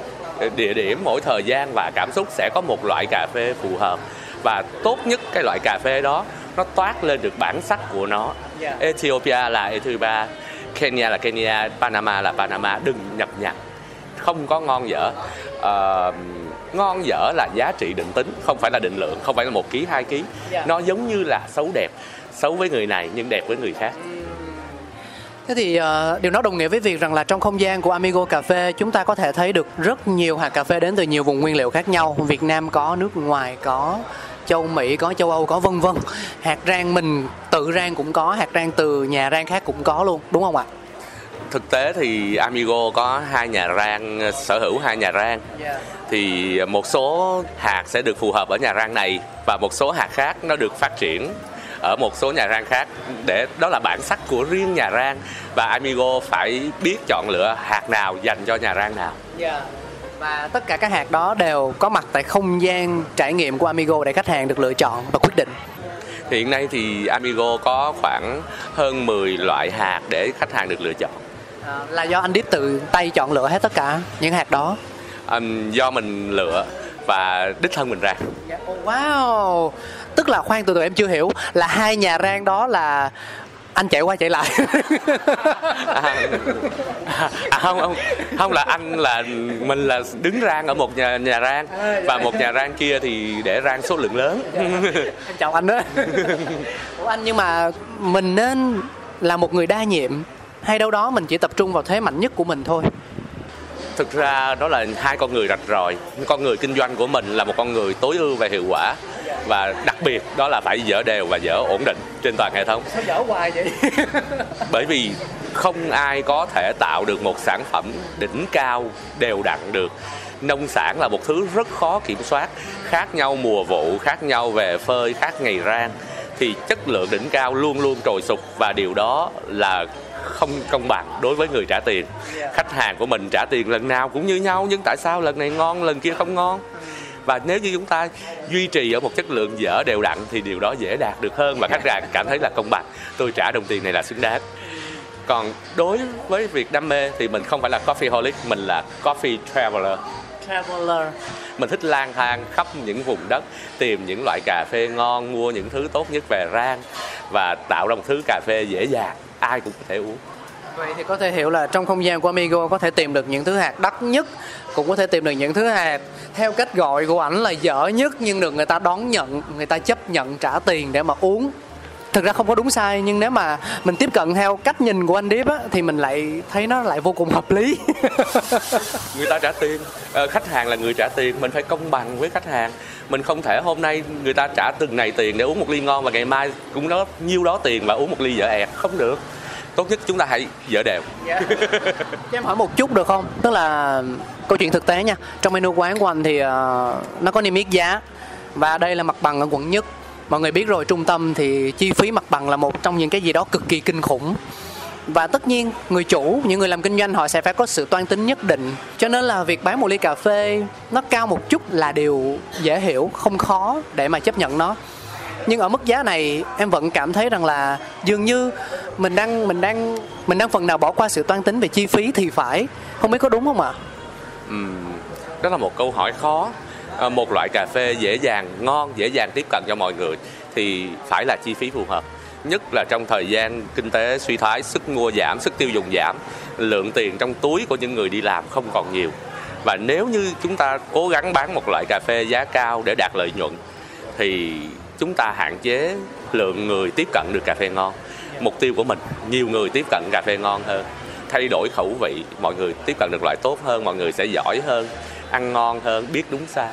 địa điểm mỗi thời gian và cảm xúc sẽ có một loại cà phê phù hợp. Và tốt nhất cái loại cà phê đó nó toát lên được bản sắc của nó. Ethiopia là Ethiopia Kenya là Kenya Panama là Panama. Đừng nhập nhằng. Không có ngon dở. Ờ, ngon dở là giá trị định tính không phải là định lượng không phải là một ký hai ký nó giống như là xấu đẹp xấu với người này nhưng đẹp với người khác Thế thì ờ, điều đó đồng nghĩa với việc rằng là trong không gian của Amigo Cà phê chúng ta có thể thấy được rất nhiều hạt cà phê đến từ nhiều vùng nguyên liệu khác nhau. Việt Nam có, nước ngoài có, châu Mỹ có, châu Âu có vân vân. Hạt rang mình tự rang cũng có, hạt rang từ nhà rang khác cũng có luôn, đúng không ạ? Thực tế thì Amigo có hai nhà rang sở hữu hai nhà rang. Thì một số hạt sẽ được phù hợp ở nhà rang này và một số hạt khác nó được phát triển ở một số nhà rang khác. Để đó là bản sắc của riêng nhà rang và Amigo phải biết chọn lựa hạt nào dành cho nhà rang nào. Và tất cả các hạt đó đều có mặt tại không gian trải nghiệm của Amigo để khách hàng được lựa chọn và quyết định. hiện nay thì Amigo có khoảng hơn 10 loại hạt để khách hàng được lựa chọn À, là do anh Deep tự tay chọn lựa hết tất cả những hạt đó. Ừm, do mình lựa và đích thân mình rang Oh, wow. Tức là khoan từ từ em chưa hiểu. Là hai nhà rang đó là anh chạy qua chạy lại. (laughs) À, à, không không không là anh là mình là đứng rang ở một nhà nhà rang. Và một nhà rang kia thì để rang số lượng lớn. Em chào anh đó. (laughs) Ủa anh nhưng mà mình nên là một người đa nhiệm hay đâu đó mình chỉ tập trung vào thế mạnh nhất của mình thôi. Thực ra đó là hai con người rạch ròi. Con người kinh doanh của mình là một con người tối ưu về hiệu quả. Và đặc biệt đó là phải dở đều và dở ổn định trên toàn hệ thống. Sao dở hoài vậy? (laughs) Bởi vì không ai có thể tạo được một sản phẩm đỉnh cao đều đặn được. Nông sản là một thứ rất khó kiểm soát. Khác nhau mùa vụ khác nhau về phơi khác ngày rang. Thì chất lượng đỉnh cao luôn luôn trồi sụp. Và điều đó là không công bằng đối với người trả tiền. Khách hàng của mình trả tiền lần nào cũng như nhau nhưng tại sao lần này ngon lần kia không ngon? Và nếu như chúng ta duy trì ở một chất lượng dở đều đặn thì điều đó dễ đạt được hơn và khách hàng cảm thấy là công bằng. Tôi trả đồng tiền này là xứng đáng. Còn đối với việc đam mê thì mình không phải là coffeeholic mình là coffee traveler. Traveler. Mình thích lang thang khắp những vùng đất tìm những loại cà phê ngon mua những thứ tốt nhất về rang và tạo ra một thứ cà phê dễ dàng ai cũng có thể uống. Vậy thì có thể hiểu là trong không gian của Amigo có thể tìm được những thứ hạt đắt nhất Cũng có thể tìm được những thứ hạt theo cách gọi của ảnh là dở nhất Nhưng được người ta đón nhận, người ta chấp nhận trả tiền để mà uống. Thực ra không có đúng sai nhưng nếu mà mình tiếp cận theo cách nhìn của anh Điếp á Thì mình lại thấy nó lại vô cùng hợp lý. (laughs) Người ta trả tiền. Ờ, khách hàng là người trả tiền mình phải công bằng với khách hàng. Mình không thể hôm nay người ta trả từng này tiền để uống một ly ngon và ngày mai cũng đó nhiêu đó tiền và uống một ly dở ẹt. Không được. Tốt nhất chúng ta hãy dở đều. (laughs) Cho em hỏi một chút được không? Tức là câu chuyện thực tế nha. Trong menu quán của anh thì ờ, nó có niêm yết giá Và đây là mặt bằng ở quận nhất Mọi người biết rồi trung tâm thì chi phí mặt bằng là một trong những cái gì đó cực kỳ kinh khủng. Và tất nhiên người chủ những người làm kinh doanh họ sẽ phải có sự toan tính nhất định. Cho nên là việc bán một ly cà phê nó cao một chút là điều dễ hiểu không khó để mà chấp nhận nó. Nhưng ở mức giá này em vẫn cảm thấy rằng là dường như mình đang mình đang mình đang phần nào bỏ qua sự toan tính về chi phí thì phải. Không biết có đúng không ạ? Ừm, đó là một câu hỏi khó. Ờ, một loại cà phê dễ dàng, ngon, dễ dàng tiếp cận cho mọi người thì phải là chi phí phù hợp. Nhất là trong thời gian kinh tế suy thoái, sức mua giảm, sức tiêu dùng giảm, lượng tiền trong túi của những người đi làm không còn nhiều. Và nếu như chúng ta cố gắng bán một loại cà phê giá cao để đạt lợi nhuận, thì chúng ta hạn chế lượng người tiếp cận được cà phê ngon. Mục tiêu của mình, nhiều người tiếp cận cà phê ngon hơn. Thay đổi khẩu vị, mọi người tiếp cận được loại tốt hơn, mọi người sẽ giỏi hơn, ăn ngon hơn, biết đúng sai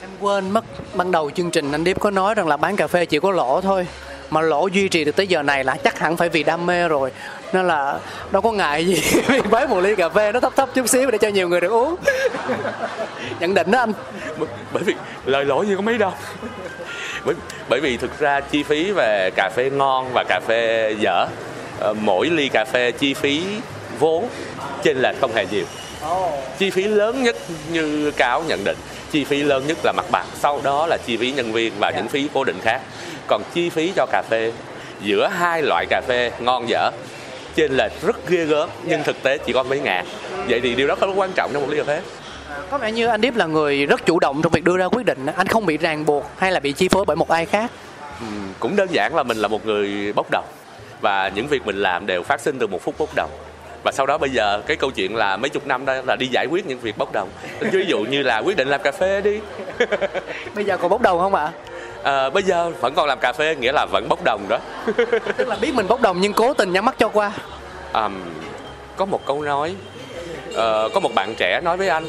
em quên mất ban đầu chương trình anh Điếp có nói rằng là bán cà phê chỉ có lỗ thôi mà lỗ duy trì được tới giờ này là chắc hẳn phải vì đam mê rồi. Nên là đâu có ngại gì (laughs) với một ly cà phê nó thấp thấp chút xíu để cho nhiều người được uống. (laughs) Nhận định đó anh. Bởi vì lời lỗi gì có mấy đâu. Bởi, bởi vì thực ra chi phí về cà phê ngon và cà phê dở ờ, mỗi ly cà phê chi phí vốn trên lệch không hề nhiều. Chi phí lớn nhất như cáo nhận định chi phí lớn nhất là mặt bằng. Sau đó là chi phí nhân viên và những phí cố định khác. Còn chi phí cho cà phê. Giữa hai loại cà phê ngon dở. Trên lệch rất ghê gớm nhưng thực tế chỉ có mấy ngàn. Vậy thì điều đó rất quan trọng trong một ly cà phê. Có vẻ như anh Điếp là người rất chủ động trong việc đưa ra quyết định. Anh không bị ràng buộc hay là bị chi phối bởi một ai khác? Cũng đơn giản là mình là một người bốc đồng và những việc mình làm đều phát sinh từ một phút bốc đồng và sau đó bây giờ cái câu chuyện là mấy chục năm đó là đi giải quyết những việc bốc đồng. Ví dụ như là quyết định làm cà phê đi. (laughs) Bây giờ còn bốc đầu không ạ? À, bây giờ vẫn còn làm cà phê nghĩa là vẫn bốc đồng đó. (laughs) Tức là biết mình bốc đồng nhưng cố tình nhắm mắt cho qua. À, có một câu nói ờ, có một bạn trẻ nói với anh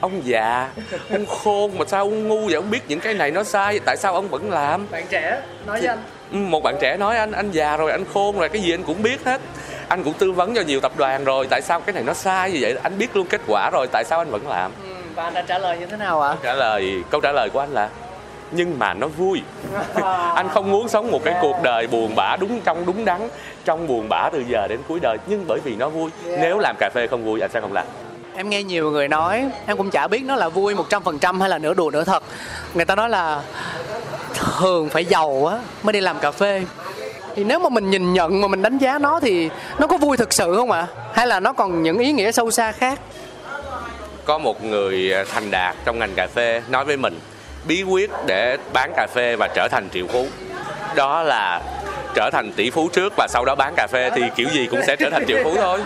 ông già ông khôn mà sao ông ngu vậy? Ông biết những cái này nó sai tại sao ông vẫn làm? Bạn trẻ nói với anh một bạn trẻ nói anh anh già rồi anh khôn rồi cái gì anh cũng biết hết. Anh cũng tư vấn cho nhiều tập đoàn rồi tại sao cái này nó sai như vậy? Anh biết luôn kết quả rồi tại sao anh vẫn làm? Ừ, và anh đã trả lời như thế nào ạ? Trả lời câu trả lời của anh là nhưng mà nó vui. (laughs) Anh không muốn sống một cái cuộc đời buồn bã đúng trong đúng đắn trong buồn bã từ giờ đến cuối đời nhưng bởi vì nó vui. Nếu làm cà phê không vui anh sẽ không làm. Em nghe nhiều người nói em cũng chả biết nó là vui 100% hay là nửa đùa nửa thật. Người ta nói là thường phải giàu á, mới đi làm cà phê. Thì nếu mà mình nhìn nhận mà mình đánh giá nó thì nó có vui thực sự không ạ? Hay là nó còn những ý nghĩa sâu xa khác? Có một người à, thành đạt trong ngành cà phê nói với mình, bí quyết để bán cà phê và trở thành triệu phú, đó là trở thành tỷ phú trước và sau đó bán cà phê thì kiểu gì cũng sẽ trở thành triệu phú thôi.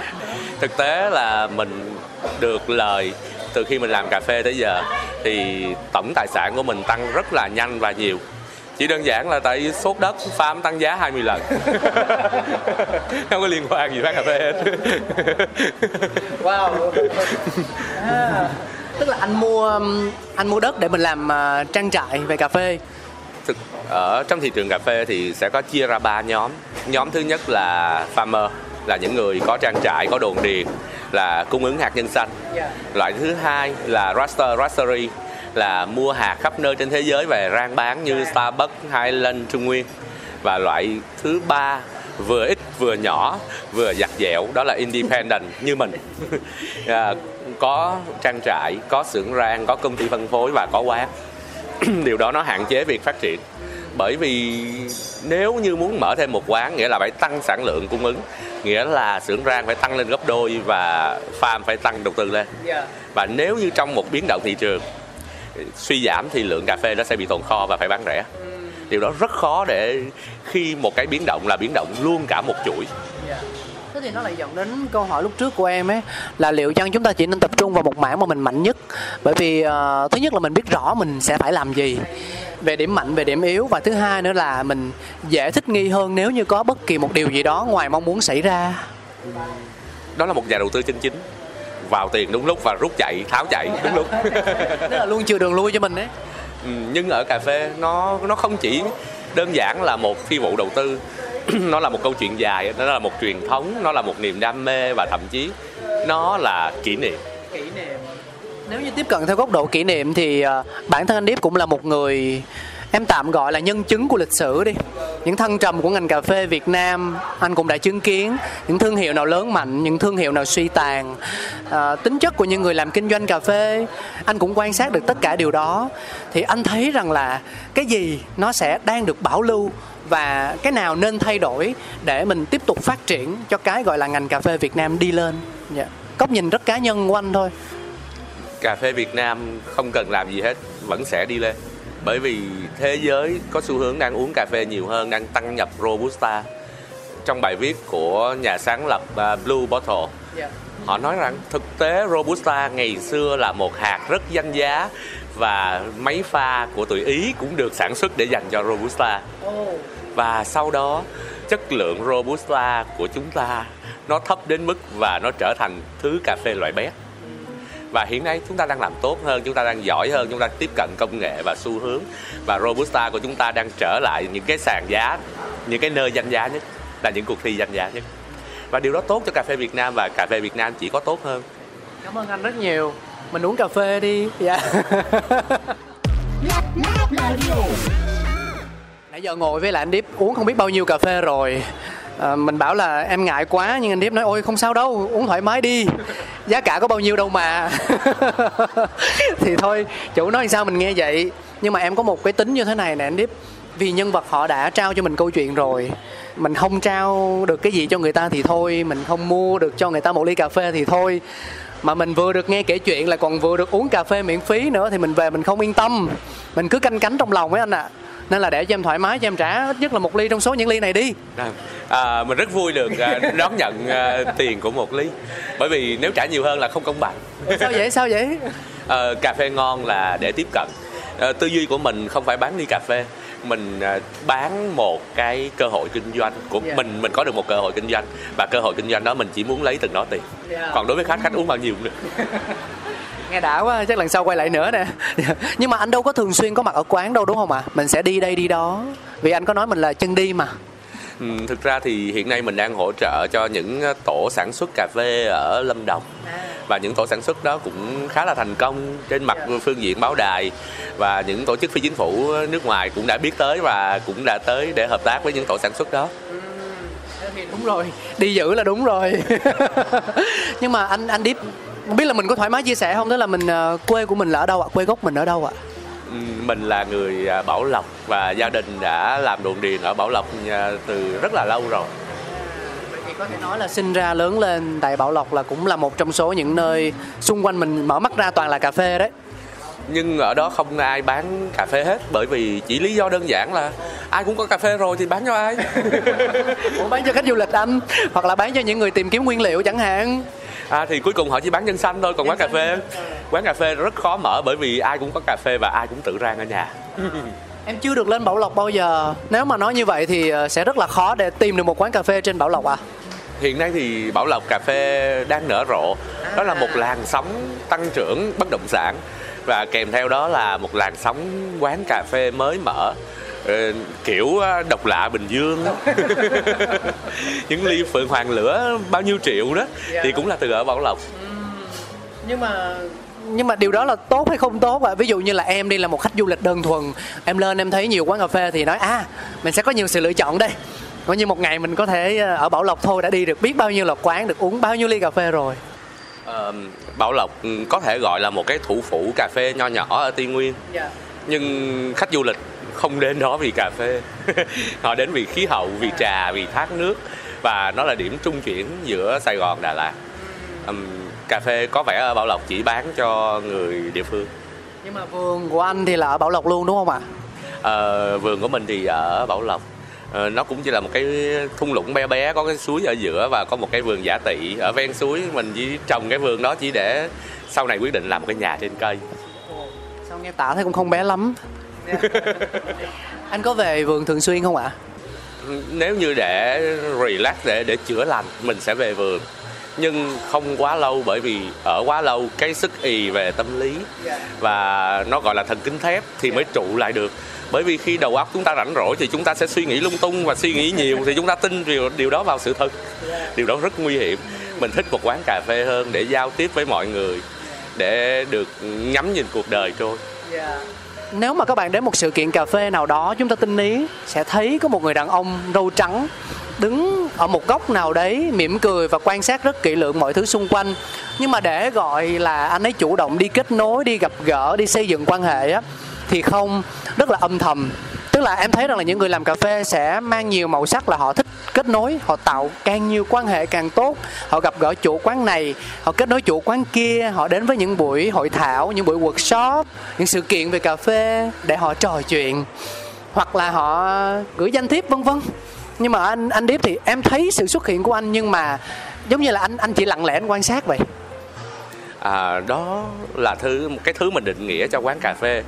Thực tế là mình được lời từ khi mình làm cà phê tới giờ thì tổng tài sản của mình tăng rất là nhanh và nhiều chỉ đơn giản là tại sốt đất farm tăng giá 20 lần. (laughs) Không có liên quan gì bán cà phê hết. Wow. À, tức là anh mua anh mua đất để mình làm uh, trang trại về cà phê. Thực ở trong thị trường cà phê thì sẽ có chia ra ba nhóm. Nhóm thứ nhất là farmer là những người có trang trại có đồn điền là cung ứng hạt nhân xanh loại thứ hai là roaster roastery là mua hạt khắp nơi trên thế giới về rang bán như Starbucks, Highland, Trung Nguyên. Và loại thứ ba vừa ít vừa nhỏ vừa giặt dẻo đó là independent như mình. (laughs) À, có trang trại có xưởng rang có công ty phân phối và có quán. (clears throat) Điều đó nó hạn chế việc phát triển. Bởi vì nếu như muốn mở thêm một quán nghĩa là phải tăng sản lượng cung ứng nghĩa là xưởng rang phải tăng lên gấp đôi và farm phải tăng đầu tư lên. Và nếu như trong một biến động thị trường suy giảm thì lượng cà phê nó sẽ bị tồn kho và phải bán rẻ. Điều đó rất khó để khi một cái biến động là biến động luôn cả một chuỗi. Thế thì nó lại dẫn đến câu hỏi lúc trước của em ấy là liệu chăng chúng ta chỉ nên tập trung vào một mảng mà mình mạnh nhất? Bởi vì uh, thứ nhất là mình biết rõ mình sẽ phải làm gì. Về điểm mạnh về điểm yếu và thứ hai nữa là mình dễ thích nghi hơn nếu như có bất kỳ một điều gì đó ngoài mong muốn xảy ra. Đó là một nhà đầu tư chân chính vào tiền đúng lúc và rút chạy tháo chạy đúng lúc. (laughs) Đó là luôn chừa đường lui cho mình đấy. Ừ, nhưng ở cà phê nó nó không chỉ đơn giản là một phi vụ đầu tư. (clears throat) Nó là một câu chuyện dài nó là một truyền thống nó là một niềm đam mê và thậm chí nó là kỷ niệm. Kỷ niệm. Nếu như tiếp cận theo góc độ kỷ niệm thì uh, bản thân anh Điếp cũng là một người em tạm gọi là nhân chứng của lịch sử đi. Những thăng trầm của ngành cà phê Việt Nam anh cũng đã chứng kiến những thương hiệu nào lớn mạnh những thương hiệu nào suy tàn. À, tính chất của những người làm kinh doanh cà phê anh cũng quan sát được tất cả điều đó. Thì anh thấy rằng là cái gì nó sẽ đang được bảo lưu và cái nào nên thay đổi để mình tiếp tục phát triển cho cái gọi là ngành cà phê Việt Nam đi lên. Yeah. góc nhìn rất cá nhân của anh thôi. Cà phê Việt Nam không cần làm gì hết vẫn sẽ đi lên bởi vì thế giới có xu hướng đang uống cà phê nhiều hơn đang tăng nhập robusta. Trong bài viết của nhà sáng lập uh, Blue Bottle yeah. họ nói rằng thực tế robusta ngày xưa là một hạt rất danh giá và máy pha của tụi ý cũng được sản xuất để dành cho robusta. Và sau đó chất lượng robusta của chúng ta nó thấp đến mức và nó trở thành thứ cà phê loại bé và hiện nay chúng ta đang làm tốt hơn chúng ta đang giỏi hơn chúng ta tiếp cận công nghệ và xu hướng. Và robusta của chúng ta đang trở lại những cái sàn giá những cái nơi danh giá nhất là những cuộc thi danh giá nhất. Và điều đó tốt cho cà phê Việt Nam và cà phê Việt Nam chỉ có tốt hơn. Cảm ơn anh rất nhiều. Mình uống cà phê đi. Dạ. Nãy giờ ngồi với lại anh Điếp uống không biết bao nhiêu cà phê rồi à, mình bảo là em ngại quá nhưng anh Điếp nói ôi không sao đâu uống thoải mái đi. Giá cả có bao nhiêu đâu mà. (laughs) Thì thôi chủ nói sao mình nghe vậy. Nhưng mà em có một cái tính như thế này nè anh Điếp. Vì nhân vật họ đã trao cho mình câu chuyện rồi. Mình không trao được cái gì cho người ta thì thôi mình không mua được cho người ta một ly cà phê thì thôi. Mà mình vừa được nghe kể chuyện là còn vừa được uống cà phê miễn phí nữa thì mình về mình không yên tâm. Mình cứ canh cánh trong lòng với anh ạ. à nên là để cho em thoải mái cho em trả ít nhất là một ly trong số những ly này đi. À, mình rất vui được uh, đón nhận uh, tiền của một ly. Bởi vì nếu trả nhiều hơn là không công bằng. Sao vậy? Sao vậy? À, cà phê ngon là để tiếp cận. À, tư duy của mình không phải bán ly cà phê. Mình à, bán một cái cơ hội kinh doanh của yeah. mình mình có được một cơ hội kinh doanh. Và cơ hội kinh doanh đó mình chỉ muốn lấy từng đó tiền. Yeah. còn đối với khách khách uống bao nhiêu cũng (laughs) được nghe đã quá chắc lần sau quay lại nữa nè. (laughs) Nhưng mà anh đâu có thường xuyên có mặt ở quán đâu đúng không ạ? À? mình sẽ đi đây đi đó. Vì anh có nói mình là chân đi mà. Ừ, thực ra thì hiện nay mình đang hỗ trợ cho những tổ sản xuất cà phê ở Lâm Đồng. À. và những tổ sản xuất đó cũng khá là thành công trên mặt dạ. phương diện báo đài. Và những tổ chức phi chính phủ nước ngoài cũng đã biết tới và cũng đã tới để hợp tác với những tổ sản xuất đó. Ừ, thì đúng rồi. Đi giữ là đúng rồi. (laughs) Nhưng mà anh anh Deep không biết là mình có thoải mái chia sẻ không? Đó là mình ờ, quê của mình là ở đâu ạ? Quê gốc mình ở đâu ạ? Ừ, mình là người à, Bảo Lộc và gia đình đã làm đồn điền ở Bảo Lộc à, từ rất là lâu rồi. Thì có thể nói là sinh ra lớn lên tại Bảo Lộc là cũng là một trong số những nơi xung quanh mình mở mắt ra toàn là cà phê đấy. Nhưng ở đó không ai bán cà phê hết bởi vì chỉ lý do đơn giản là ai cũng có cà phê rồi thì bán cho ai. (laughs) Ủa bán cho khách du lịch anh? Hoặc là bán cho những người tìm kiếm nguyên liệu chẳng hạn à, thì cuối cùng họ chỉ bán nhân xanh thôi còn quán cà phê quán cà phê rất khó mở bởi vì ai cũng có cà phê và ai cũng tự rang ở nhà. (laughs) Em chưa được lên Bảo Lộc bao giờ. Nếu mà nói như vậy thì ờ, sẽ rất là khó để tìm được một quán cà phê trên Bảo Lộc à? Hiện nay thì Bảo Lộc cà phê đang nở rộ. Đó là một làn sóng tăng trưởng bất động sản và kèm theo đó là một làn sóng quán cà phê mới mở kiểu ờ, độc lạ bình dương (laughs) những ly phượng hoàng lửa bao nhiêu triệu đó yeah. thì cũng là từ ở bảo lộc nhưng mà nhưng mà điều đó là tốt hay không tốt ạ ví dụ như là em đi là một khách du lịch đơn thuần em lên em thấy nhiều quán cà phê thì nói à mình sẽ có nhiều sự lựa chọn đây coi như một ngày mình có thể ờ, ở bảo lộc thôi đã đi được biết bao nhiêu là quán được uống bao nhiêu ly cà phê rồi Bảo Lộc ừ, có thể gọi là một cái thủ phủ cà phê nho nhỏ ở Tây Nguyên yeah. Dạ. nhưng khách du lịch không đến đó vì cà phê. (laughs) Họ đến vì khí hậu vì trà vì thác nước. Và nó là điểm trung chuyển giữa Sài Gòn Đà Lạt. Um, cà phê có vẻ ở Bảo Lộc chỉ bán cho người địa phương. Nhưng mà vườn của anh thì là ở Bảo Lộc luôn đúng không ạ? À? À, vườn của mình thì ở Bảo Lộc. Ờ, nó cũng chỉ là một cái thung lũng bé bé có cái suối ở giữa và có một cái vườn giả tị ở ven suối. Mình chỉ trồng cái vườn đó chỉ để sau này quyết định làm một cái nhà trên cây. Sao nghe tả thấy cũng không bé lắm (laughs) anh có về vườn thường xuyên không ạ? Nếu như để relax để để chữa lành mình sẽ về vườn. Nhưng không quá lâu bởi vì ở quá lâu cái sức ì về tâm lý và nó gọi là thần kinh thép thì mới trụ lại được. Bởi vì khi đầu óc chúng ta rảnh rỗi thì chúng ta sẽ suy nghĩ lung tung và suy nghĩ nhiều thì chúng ta tin điều điều đó vào sự thật. Điều đó rất nguy hiểm. Mình thích một quán cà phê hơn để giao tiếp với mọi người để được ngắm nhìn cuộc đời trôi. Dạ nếu mà các bạn đến một sự kiện cà phê nào đó, chúng ta tinh ý sẽ thấy có một người đàn ông râu trắng đứng ở một góc nào đấy, mỉm cười và quan sát rất kỹ lưỡng mọi thứ xung quanh. Nhưng mà để gọi là anh ấy chủ động đi kết nối, đi gặp gỡ, đi xây dựng quan hệ á, thì không, rất là âm thầm tức là em thấy rằng là những người làm cà phê sẽ mang nhiều màu sắc là họ thích kết nối, họ tạo càng nhiều quan hệ càng tốt. Họ gặp gỡ chủ quán này, họ kết nối chủ quán kia, họ đến với những buổi hội thảo, những buổi workshop, những sự kiện về cà phê để họ trò chuyện, hoặc là họ gửi danh thiếp, vân vân. Nhưng mà anh anh điếp thì em thấy sự xuất hiện của anh, nhưng mà giống như là anh anh chỉ lặng lẽ anh quan sát vậy. À đó là thứ một cái thứ mình định nghĩa cho quán cà phê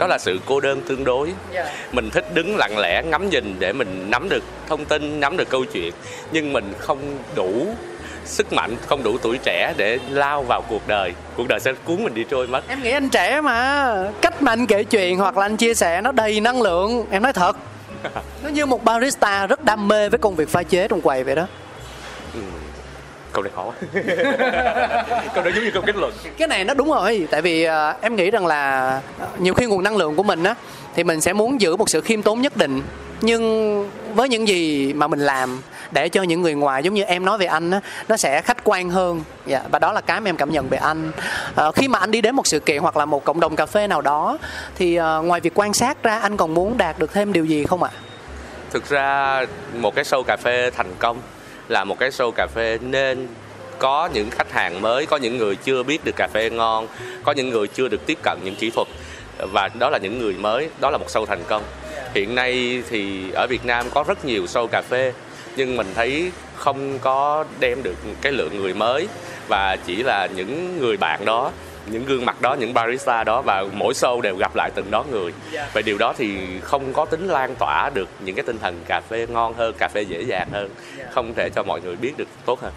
đó là sự cô đơn tương đối. Dạ. mình thích đứng lặng lẽ ngắm nhìn để mình nắm được thông tin nắm được câu chuyện. Nhưng mình không đủ sức mạnh không đủ tuổi trẻ để lao vào cuộc đời. Cuộc đời sẽ cuốn mình đi trôi mất. Em nghĩ anh trẻ mà. Cách mà anh kể chuyện hoặc là anh chia sẻ nó đầy năng lượng. Em nói thật. (laughs) Nó như một barista rất đam mê với công việc pha chế trong quầy vậy đó câu này khó. (laughs) Câu này giống như câu kết luận. Cái này nó đúng rồi tại vì à, em nghĩ rằng là à, nhiều khi nguồn năng lượng của mình á thì mình sẽ muốn giữ một sự khiêm tốn nhất định. Nhưng với những gì mà mình làm để cho những người ngoài giống như em nói về anh á nó sẽ khách quan hơn. Dạ, và đó là cái mà em cảm nhận về anh. À, khi mà anh đi đến một sự kiện hoặc là một cộng đồng cà phê nào đó thì à, ngoài việc quan sát ra anh còn muốn đạt được thêm điều gì không ạ? Thực ra một cái show cà phê thành công là một cái show cà phê nên có những khách hàng mới, có những người chưa biết được cà phê ngon, có những người chưa được tiếp cận những kỹ thuật, và đó là những người mới, đó là một show thành công. Hiện nay thì ở Việt Nam có rất nhiều show cà phê, nhưng mình thấy không có đem được cái lượng người mới, và chỉ là những người bạn đó những gương mặt đó những barista đó và mỗi show đều gặp lại từng đó người. Và điều đó thì không có tính lan tỏa được những cái tinh thần cà phê ngon hơn cà phê dễ dàng hơn không thể cho mọi người biết được tốt hơn.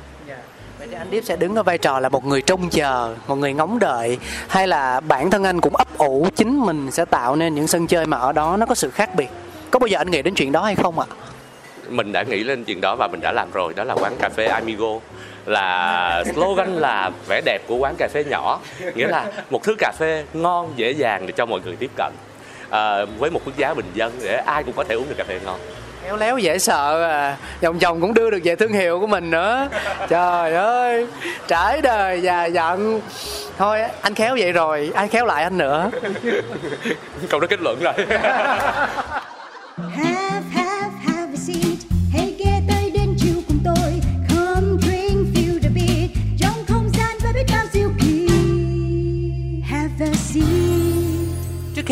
Vậy thì anh Điếp sẽ đứng ở vai trò là một người trông chờ, một người ngóng đợi hay là bản thân anh cũng ấp ủ chính mình sẽ tạo nên những sân chơi mà ở đó nó có sự khác biệt. Có bao giờ anh nghĩ đến chuyện đó hay không ạ? mình đã nghĩ lên chuyện đó và mình đã làm rồi đó là quán cà phê Amigo là slogan là vẻ đẹp của quán cà phê nhỏ nghĩa là một thứ cà phê ngon dễ dàng để cho mọi người tiếp cận à, với một mức giá bình dân để ai cũng có thể uống được cà phê ngon Khéo léo dễ sợ à, vòng vòng cũng đưa được về thương hiệu của mình nữa. Trời ơi, trải đời già dặn. Thôi anh khéo vậy rồi, ai khéo lại anh nữa. câu đó kết luận rồi (laughs)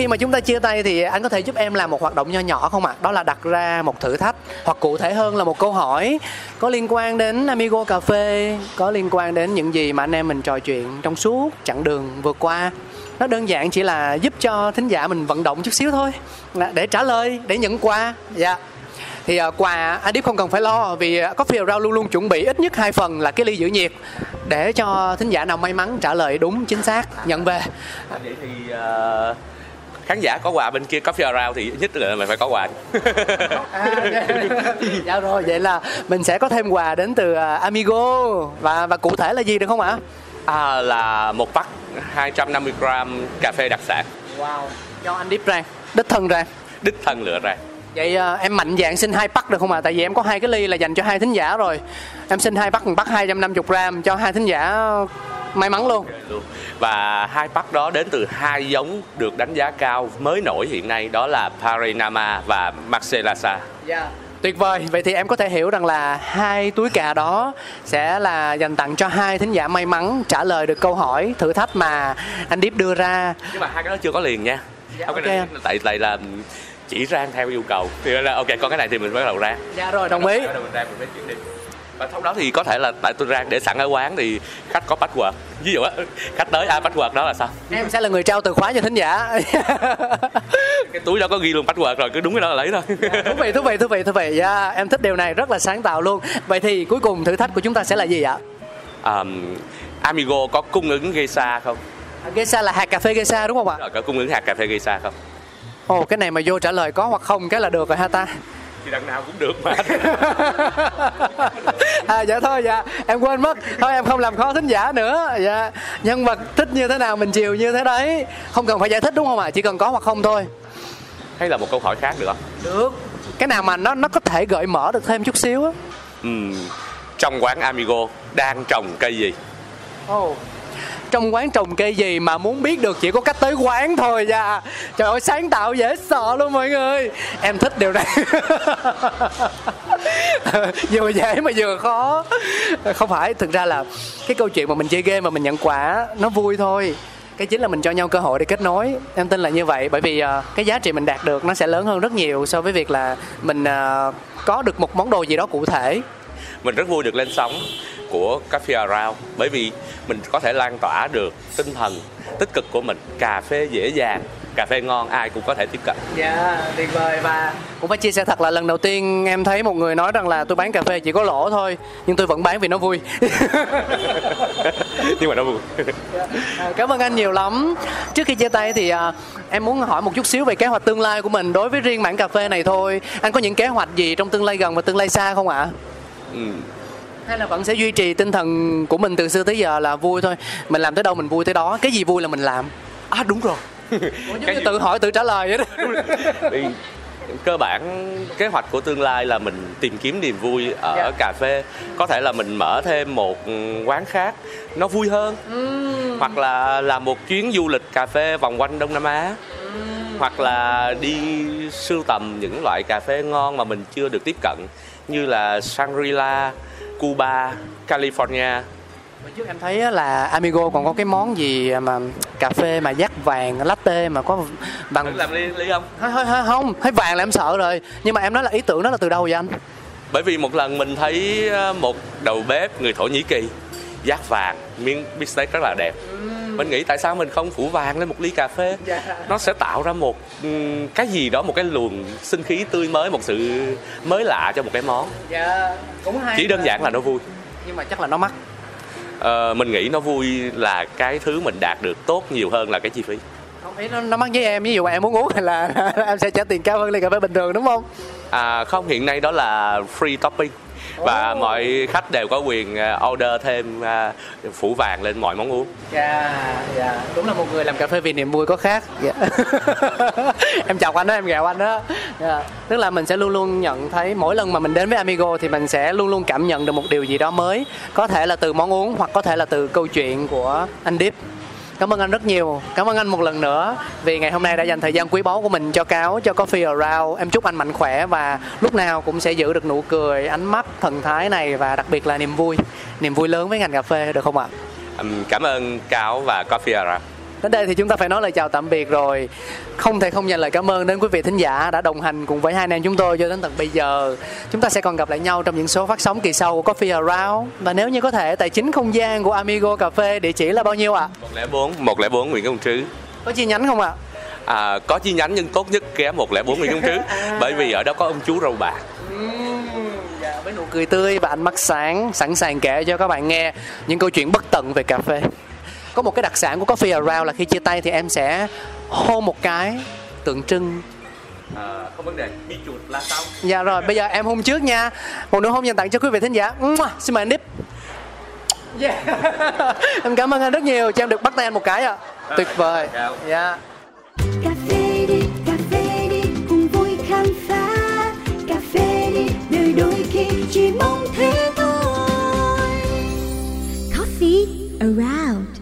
khi mà chúng ta chia tay thì anh có thể giúp em làm một hoạt động nho nhỏ không ạ? Đó là đặt ra một thử thách hoặc cụ thể hơn là một câu hỏi có liên quan đến Amigo Cà phê, có liên quan đến những gì mà anh em mình trò chuyện trong suốt chặng đường vừa qua. Nó đơn giản chỉ là giúp cho thính giả mình vận động chút xíu thôi để trả lời, để nhận quà. Dạ. Thì uh, quà Adip không cần phải lo vì uh, Coffee Around luôn luôn chuẩn bị ít nhất hai phần là cái ly giữ nhiệt để cho thính giả nào may mắn trả lời đúng chính xác nhận về. vậy thì ờ, khán giả có quà bên kia coffee around thì nhất là mày phải có quà À, (laughs) dạ. rồi vậy là mình sẽ có thêm quà đến từ à, Amigo và và cụ thể là gì được không ạ? à, là một pack 250 gram cà phê đặc sản Wow. Do anh Deep Rang, đích thân Rang. đích thân lựa ra Vậy à, em mạnh dạng xin hai pack được không ạ? Tại vì em có hai cái ly là dành cho hai thính giả rồi. Em xin hai pack, một pack 250 gram cho hai thính giả may mắn luôn. luôn và hai pack đó đến từ hai giống được đánh giá cao mới nổi hiện nay đó là Parinama và Marcellasa Dạ. Tuyệt vời. Vậy thì em có thể hiểu rằng là hai túi cà đó sẽ là dành tặng cho hai thính giả may mắn trả lời được câu hỏi thử thách mà anh Deep đưa ra. nhưng mà hai cái đó chưa có liền nha Dạ, Không, cái ok này, anh. tại tại là chỉ rang theo yêu cầu thì là ok còn cái này thì mình bắt đầu rang Dạ rồi, đồng ý. Bắt đầu mình rang mình mới chuyển đi và sau đó thì có thể là tại tôi rang để sẵn ở quán thì khách có password ví dụ á khách tới ai password đó là sao Em sẽ là người trao từ khóa cho thính giả. (laughs) cái túi đó có ghi luôn password rồi cứ đúng cái đó là lấy thôi thú vị, thú vị, thú vị, thú vị. Dạ, em thích điều này, rất là sáng tạo luôn. Vậy thì cuối cùng thử thách của chúng ta sẽ là gì ạ? um, Amigo có cung ứng geisha không Geisha là hạt cà phê geisha đúng không ạ? rồi có cung ứng hạt cà phê geisha không Ồ, cái này mà vô trả lời có hoặc không cái là được rồi ha ta. Thì đằng nào cũng được mà. (laughs) À dạ thôi dạ. Em quên mất. Thôi em không làm khó thính giả nữa. Dạ. Nhân vật thích như thế nào mình chiều như thế đấy. Không cần phải giải thích đúng không ạ? Chỉ cần có hoặc không thôi. Hay là một câu hỏi khác được không? Được. Cái nào mà nó nó có thể gợi mở được thêm chút xíu á? Ừm, trong quán Amigo đang trồng cây gì? Ồ trong quán trồng cây gì mà muốn biết được chỉ có cách tới quán thôi nha trời ơi sáng tạo dễ sợ luôn mọi người. Em thích điều này. (laughs) Vừa dễ mà vừa khó. Không phải thực ra là cái câu chuyện mà mình chơi game mà mình nhận quà nó vui thôi. Cái chính là mình cho nhau cơ hội để kết nối. Em tin là như vậy bởi vì uh, cái giá trị mình đạt được nó sẽ lớn hơn rất nhiều so với việc là mình uh, có được một món đồ gì đó cụ thể. Mình rất vui được lên sóng của Coffee Around. Bởi vì mình có thể lan tỏa được tinh thần tích cực của mình. Cà phê dễ dàng cà phê ngon ai cũng có thể tiếp cận. Dạ tuyệt vời. Và cũng phải chia sẻ thật là lần đầu tiên em thấy một người nói rằng là tôi bán cà phê chỉ có lỗ thôi nhưng tôi vẫn bán vì nó vui. (laughs) Nhưng mà nó vui. À, cảm ơn anh nhiều lắm. Trước khi chia tay thì à, em muốn hỏi một chút xíu về kế hoạch tương lai của mình đối với riêng mảng cà phê này thôi. Anh có những kế hoạch gì trong tương lai gần và tương lai xa không ạ? Ừ. hay là vẫn sẽ duy trì tinh thần của mình từ xưa tới giờ là vui thôi. Mình làm tới đâu mình vui tới đó. Cái gì vui là mình làm. À đúng rồi. Ủa, như tự hỏi tự trả lời vậy đó. Cơ bản kế hoạch của tương lai là mình tìm kiếm niềm vui ở Dạ. cà phê. Có thể là mình mở thêm một quán khác nó vui hơn. Hoặc là làm một chuyến du lịch cà phê vòng quanh đông nam á. Hoặc là đi sưu tầm những loại cà phê ngon mà mình chưa được tiếp cận như là Shangri-La, Cuba, California. Bữa trước em thấy là Amigo còn có cái món gì mà cà phê mà dắt vàng latte mà có bằng làm ly ly không? Thôi, thôi, không thấy vàng là em sợ rồi. Nhưng mà em nói là ý tưởng đó là từ đâu vậy anh? Bởi vì một lần mình thấy ờ, một đầu bếp người Thổ Nhĩ Kỳ dát vàng miếng bistec rất là đẹp mình nghĩ tại sao mình không phủ vàng lên một ly cà phê? Nó sẽ tạo ra một cái gì đó một cái luồng sinh khí tươi mới một sự mới lạ cho một cái món. Dạ cũng hay chỉ đơn giản là nó vui. Nhưng mà chắc là nó mắc. Ờ, mình nghĩ nó vui là cái thứ mình đạt được tốt nhiều hơn là cái chi phí. Không ý nó, nó mắc với em. Ví dụ em muốn uống thì là (laughs) em sẽ trả tiền cao hơn ly cà phê bình thường đúng không? À, không hiện nay đó là free topping và mọi khách đều có quyền ờ, order thêm ờ, phủ vàng lên mọi món uống. Dạ dạ. Đúng là một người làm cà phê vì niềm vui có khác. Dạ. (laughs) em chọc anh đó em ghẹo anh đó. Dạ. tức là mình sẽ luôn luôn nhận thấy mỗi lần mà mình đến với Amigo thì mình sẽ luôn luôn cảm nhận được một điều gì đó mới. Có thể là từ món uống hoặc có thể là từ câu chuyện của anh Deep Cảm ơn anh rất nhiều. Cảm ơn anh một lần nữa vì ngày hôm nay đã dành thời gian quý báu của mình cho cáo, cho Coffee Around. Em chúc anh mạnh khỏe và lúc nào cũng sẽ giữ được nụ cười, ánh mắt, thần thái này và đặc biệt là niềm vui. Niềm vui lớn với ngành cà phê được không ạ? Cảm ơn cáo và coffee Around. Đến đây thì chúng ta phải nói lời chào tạm biệt rồi. Không thể không dành lời cảm ơn đến quý vị thính giả đã đồng hành cùng với hai anh em chúng tôi cho đến tận bây giờ. Chúng ta sẽ còn gặp lại nhau trong những số phát sóng kỳ sau của Coffee Around. Và nếu như có thể, tài chính không gian của Amigo Cà phê địa chỉ là bao nhiêu ạ? 104 104 Nguyễn Công Trứ Có chi nhánh không ạ? à, có chi nhánh nhưng tốt nhất ghé 104 Nguyễn Công Trứ (laughs) bởi vì ở đó có ông chú râu bạc Dạ, với nụ cười tươi và ánh mắt sáng sẵn sàng kể cho các bạn nghe những câu chuyện bất tận về cà phê có một cái đặc sản của Coffee Around là khi chia tay thì em sẽ hôn một cái tượng trưng. À, không vấn đề. Đi chuột là xong dạ rồi bây giờ em hôn trước nha. Một nụ hôn dành tặng cho quý vị thính giả. Mua, xin mời anh Đip yeah. (laughs) em cảm ơn anh rất nhiều. Cho em được bắt tay anh một cái ạ. Tuyệt vời. dạ cà phê đi cà phê đi cùng vui khám phá. Cà phê đi đời đôi khi chỉ mong thế thôi. Coffee around